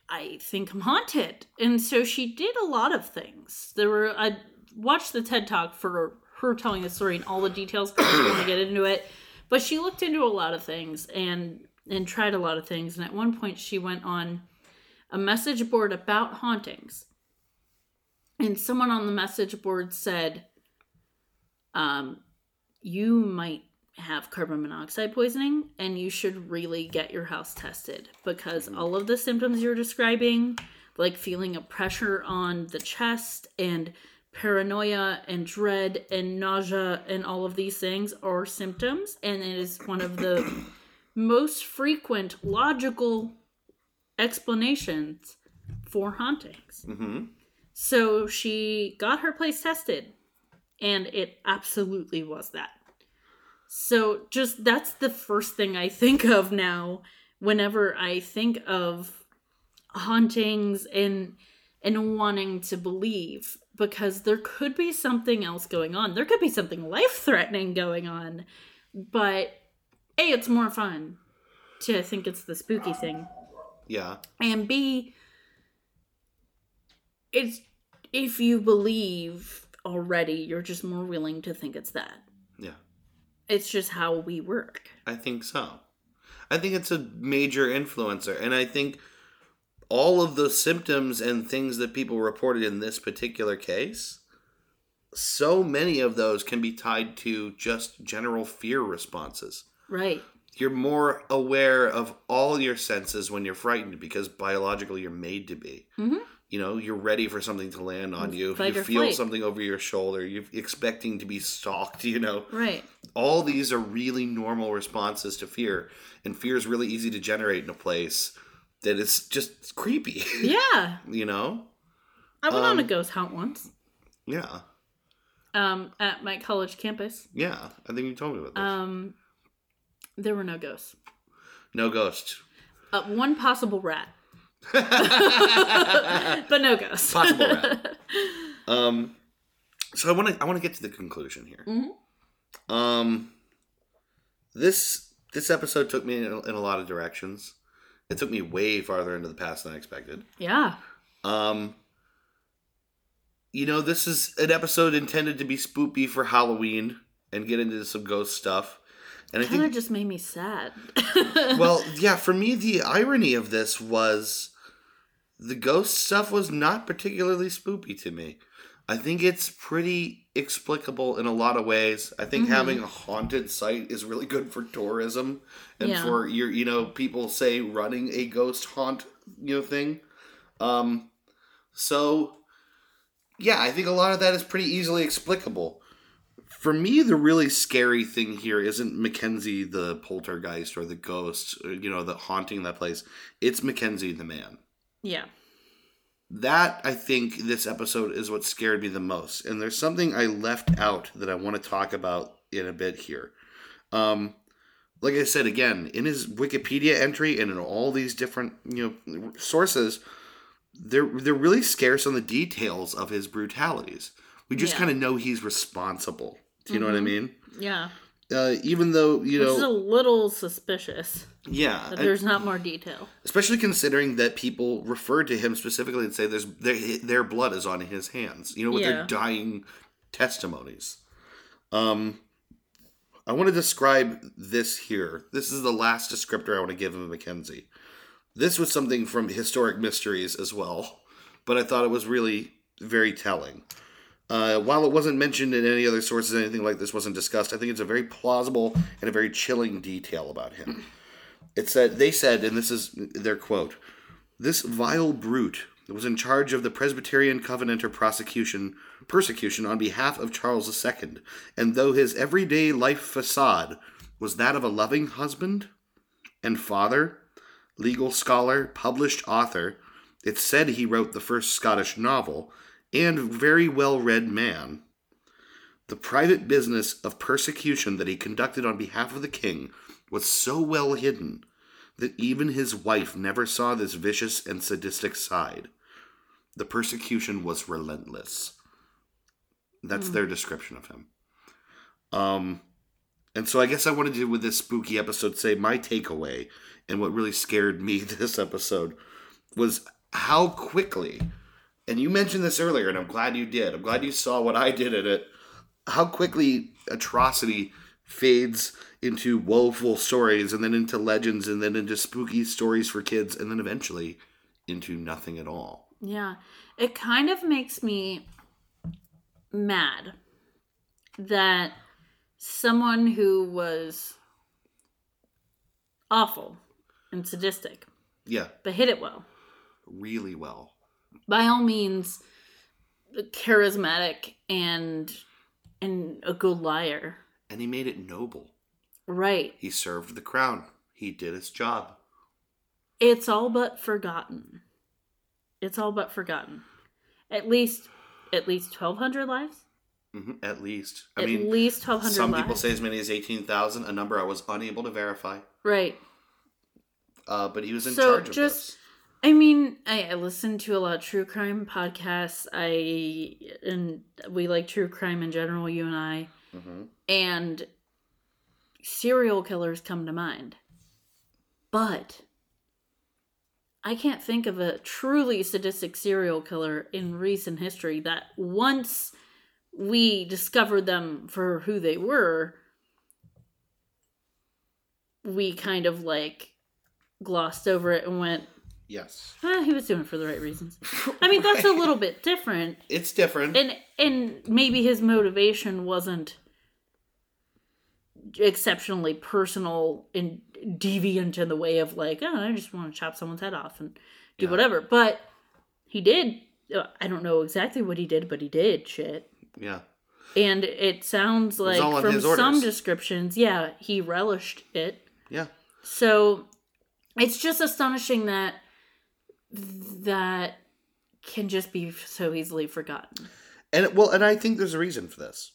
i think i'm haunted. And so she did a lot of things. There were i watched the ted talk for her telling the story and all the details i don't want to get into it. But she looked into a lot of things and and tried a lot of things. And at one point she went on a message board about hauntings. And someone on the message board said um you might have carbon monoxide poisoning and you should really get your house tested because all of the symptoms you're describing like feeling a pressure on the chest and paranoia and dread and nausea and all of these things are symptoms. And it is one of the most frequent logical explanations for hauntings hmm so she got her place tested, and it absolutely was that. So just that's the first thing I think of now whenever I think of hauntings and and wanting to believe because there could be something else going on. There could be something life-threatening going on. But A, it's more fun to think it's the spooky thing Yeah. and b it's if you believe already you're just more willing to think it's that Yeah. it's just how we work I think so. I think it's a major influencer. And I think all of the symptoms and things that people reported in this particular case, so many of those can be tied to just general fear responses. right You're more aware of all your senses when you're frightened because biologically you're made to be. Mhm. You know, you're ready for something to land on you. Fight you feel flight. something over your shoulder. You're expecting to be stalked, you know right all these are really normal responses to fear and fear is really easy to generate in a place that is just creepy yeah you know i went on a Um, ghost hunt once yeah um at my college campus yeah i think you told me about this um there were no ghosts. No ghosts. uh, one possible rat. But no ghosts. Possible rat. Um so i want to i want to get to the conclusion here. Mhm. um this this episode took me in a, in a lot of directions. It took me way farther into the past than i expected. Yeah. Um, you know, this is an episode intended to be spoopy for Halloween and get into some ghost stuff. And I kind of just made me sad well, yeah, for me, the irony of this was the ghost stuff was not particularly spoopy to me. I think it's pretty explicable in a lot of ways. I think Mhm. having a haunted site is really good for tourism and Yeah. for your, you know, people say running a ghost haunt, you know, thing. Um, so yeah, I think a lot of that is pretty easily explicable. For me, the really scary thing here isn't Mackenzie the poltergeist or the ghost, or, you know, the haunting that place. It's Mackenzie the man yeah that I think this episode is what scared me the most. And there's something I left out that I want to talk about in a bit here. Um, like I said again, in his Wikipedia entry and in all these different you know sources, they're they're really scarce on the details of his brutalities. We just Yeah. kind of know he's responsible. Do you know what I Mhm. mean? yeah. Uh, even though you which is a little suspicious. Yeah, that there's not more detail. Especially considering that people refer to him specifically and say there's their, their blood is on his hands you know with Yeah. their dying testimonies. Um i want to describe this here. This is the last descriptor i want to give of mackenzie. This was something from historic mysteries as well but i thought it was really very telling uh, while it wasn't mentioned in any other sources anything like this wasn't discussed i think it's a very plausible and a very chilling detail about him. It said they said, and this is their quote: "This vile brute was in charge of the Presbyterian Covenanter prosecution persecution on behalf of Charles II, and though his everyday life facade was that of a loving husband and father, legal scholar, published author, it's said he wrote the first Scottish novel, and very well read man." The private business of persecution that he conducted on behalf of the king was so well hidden that even his wife never saw this vicious and sadistic side. The persecution was relentless. That's their description of him. Um, and so I guess I wanted to, with this spooky episode, say my takeaway and what really scared me this episode was how quickly, and you mentioned this earlier, and I'm glad you did. I'm glad you saw what I did in it. How quickly atrocity fades into woeful stories and then into legends and then into spooky stories for kids and then eventually into nothing at all. Yeah. It kind of makes me mad that someone who was awful and sadistic, Yeah, but hit it well, really well. By all means charismatic and and a good liar. And he made it noble. Right. He served the crown. He did his job. It's all but forgotten. It's all but forgotten. At least at least 1200 lives? hmm At least. I mean At mean, least 1200 some lives. people say as many as 18,000, a number I was unable to verify. right. Uh, but he was in So, charge of just- this. I mean, I, I listen to a lot of true crime podcasts. I and we like true crime in general, you and I. hmm And serial killers come to mind. But I can't think of a truly sadistic serial killer in recent history that once we discovered them for who they were, we kind of like glossed over it and went, Yes. ah, he was doing it for the right reasons. I mean, that's a little bit different. It's different. And and maybe his motivation wasn't exceptionally personal and deviant in the way of like, oh, I just want to chop someone's head off and do Yeah. whatever. But he did. uh, I don't know exactly what he did, but he did shit. yeah. And it sounds like on from some descriptions, yeah, he relished it. Yeah. So it's just astonishing that that can just be so easily forgotten. And well, and I think there's a reason for this.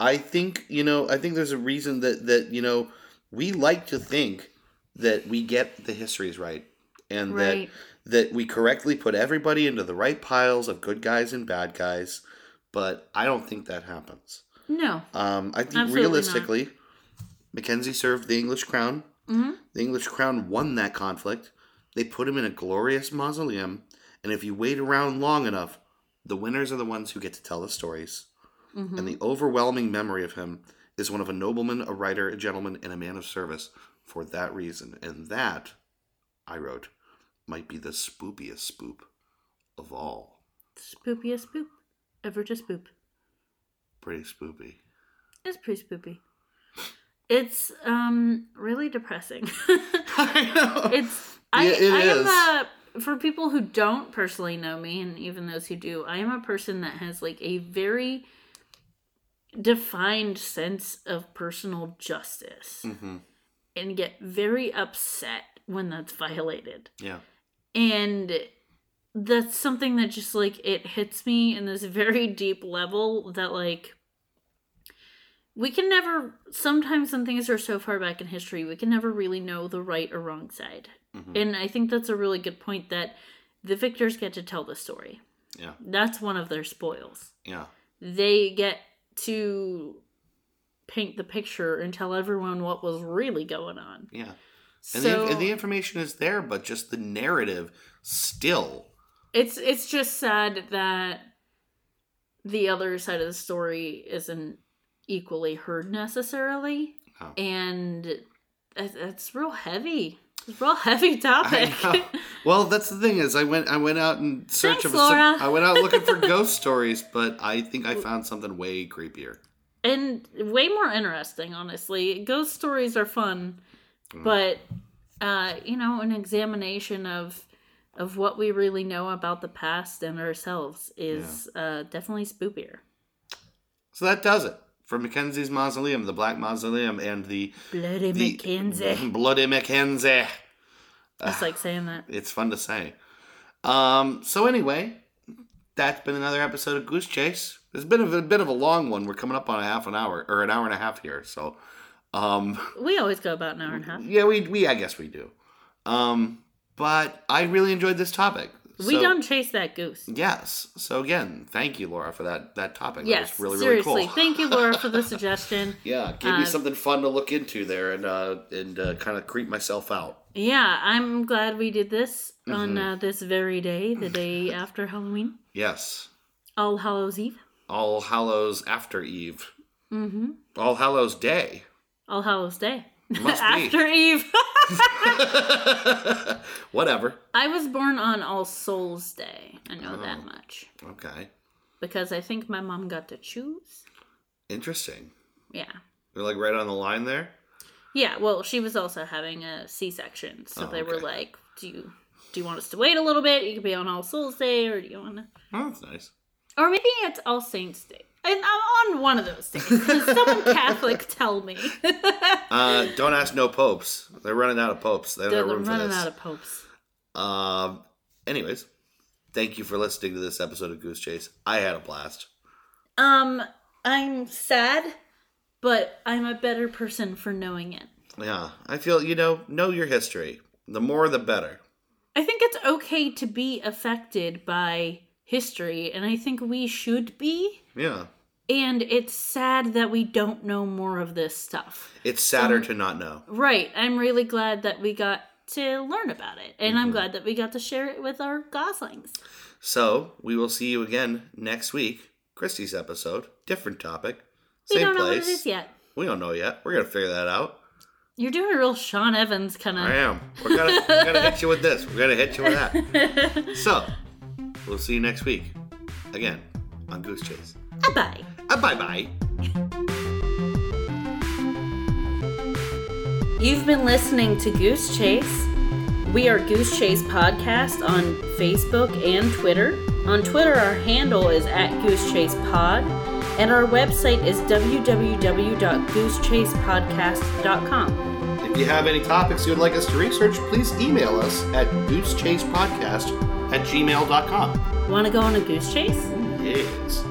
I think you know. I think there's a reason that that you know we like to think that we get the histories right, and Right. that that we correctly put everybody into the right piles of good guys and bad guys. But I don't think that happens. No. Um, I think Absolutely not. realistically, Mackenzie served the English crown. hmm The English crown won that conflict. They put him in a glorious mausoleum, and if you wait around long enough, the winners are the ones who get to tell the stories. hmm And the overwhelming memory of him is one of a nobleman, a writer, a gentleman, and a man of service for that reason. And that, I wrote, might be the spoopiest spoop of all. Spoopiest spoop. Ever to spoop. Pretty spoopy. It's pretty spoopy. It's um really depressing. I know. it's I it I is. am a for people who don't personally know me and even those who do, I am a person that has like a very defined sense of personal justice hmm and get very upset when that's violated. Yeah. and that's something that just like it hits me in this very deep level that like we can never sometimes when things are so far back in history we can never really know the right or wrong side Mhm. and i think that's a really good point that the victors get to tell the story Yeah. that's one of their spoils Yeah. they get to paint the picture and tell everyone what was really going on Yeah. And, so the, and the information is there, but just the narrative still. it's it's just sad that the other side of the story isn't equally heard necessarily Oh. and it- it's real heavy real heavy topic. Well, that's the thing is, I went I went out in search Thanks, of Laura. I went out looking for ghost stories, but I think I found something way creepier. and way more interesting honestly ghost stories are fun Mm. but uh, you know, an examination of of what we really know about the past and ourselves is uh, definitely spookier. So that does it for Mackenzie's Mausoleum, the Black Mausoleum, and the, Bloody the Mackenzie. Bloody Mackenzie. It's like saying that. It's fun to say. Um, so anyway, that's been another episode of Goose Chase. It's been a, a bit of a long one. We're coming up on a half an hour or an hour and a half here. So, um, We always go about an hour and a half. yeah, we we I guess we do. Um, but I really enjoyed this topic. We So- don't chase that goose. Yes. So again, thank you, Laura, for that that topic. Yes, that was really really cool. Thank you, Laura, for the suggestion. Yeah, gave me Uh, something fun to look into there and uh, and uh, kind of creep myself out. Yeah, I'm glad we did this on Mm-hmm. uh, this very day, the day after Halloween, Yes. All Hallows Eve. All Hallows after Eve. Mm-hmm. All Hallows Day. All Hallows Day. Must be. after Eve. Whatever. I was born on All Souls Day. I know Oh. that much Okay. because I think my mom got to choose. Interesting. Yeah. They're like right on the line there. Yeah, well, she was also having a C-section, so Oh, they were like, "Do you do you want us to wait a little bit? You could be on All Souls Day, or do you want to?" Oh, that's nice. Or maybe it's All Saints Day. And I'm on one of those days. Someone Catholic tell me. Uh, don't ask no popes. They're running out of popes. They don't They're have room for running this. out of popes. Um. Anyways, thank you for listening to this episode of Goose Chase. I had a blast. Um, I'm sad, but I'm a better person for knowing it. Yeah, I feel you know know your history. The more, the better. I think it's okay to be affected by history, and I think we should be. Yeah, And it's sad that we don't know more of this stuff. it's sadder Um, to not know. Right. I'm really glad that we got to learn about it. And Mm-hmm. I'm glad that we got to share it with our goslings. So we will see you again next week. Christie's episode, different topic, We same don't know what place. it is yet. We don't know yet. We're gonna figure that out. You're doing a real Sean Evans kind of. I am. We're gonna we're gonna hit you with this. We're gonna hit you with that. So we'll see you next week again on Goose Chase. Bye. Uh, Uh, bye bye. You've been listening to Goose Chase. We are Goose Chase Podcast on Facebook and Twitter. On Twitter, our handle is at Goose Chase Pod, and our website is www.goosechasepodcast.com. If you have any topics you would like us to research, please email us at goosechasepodcast at gmail.com. Want to go on a goose chase? Yes.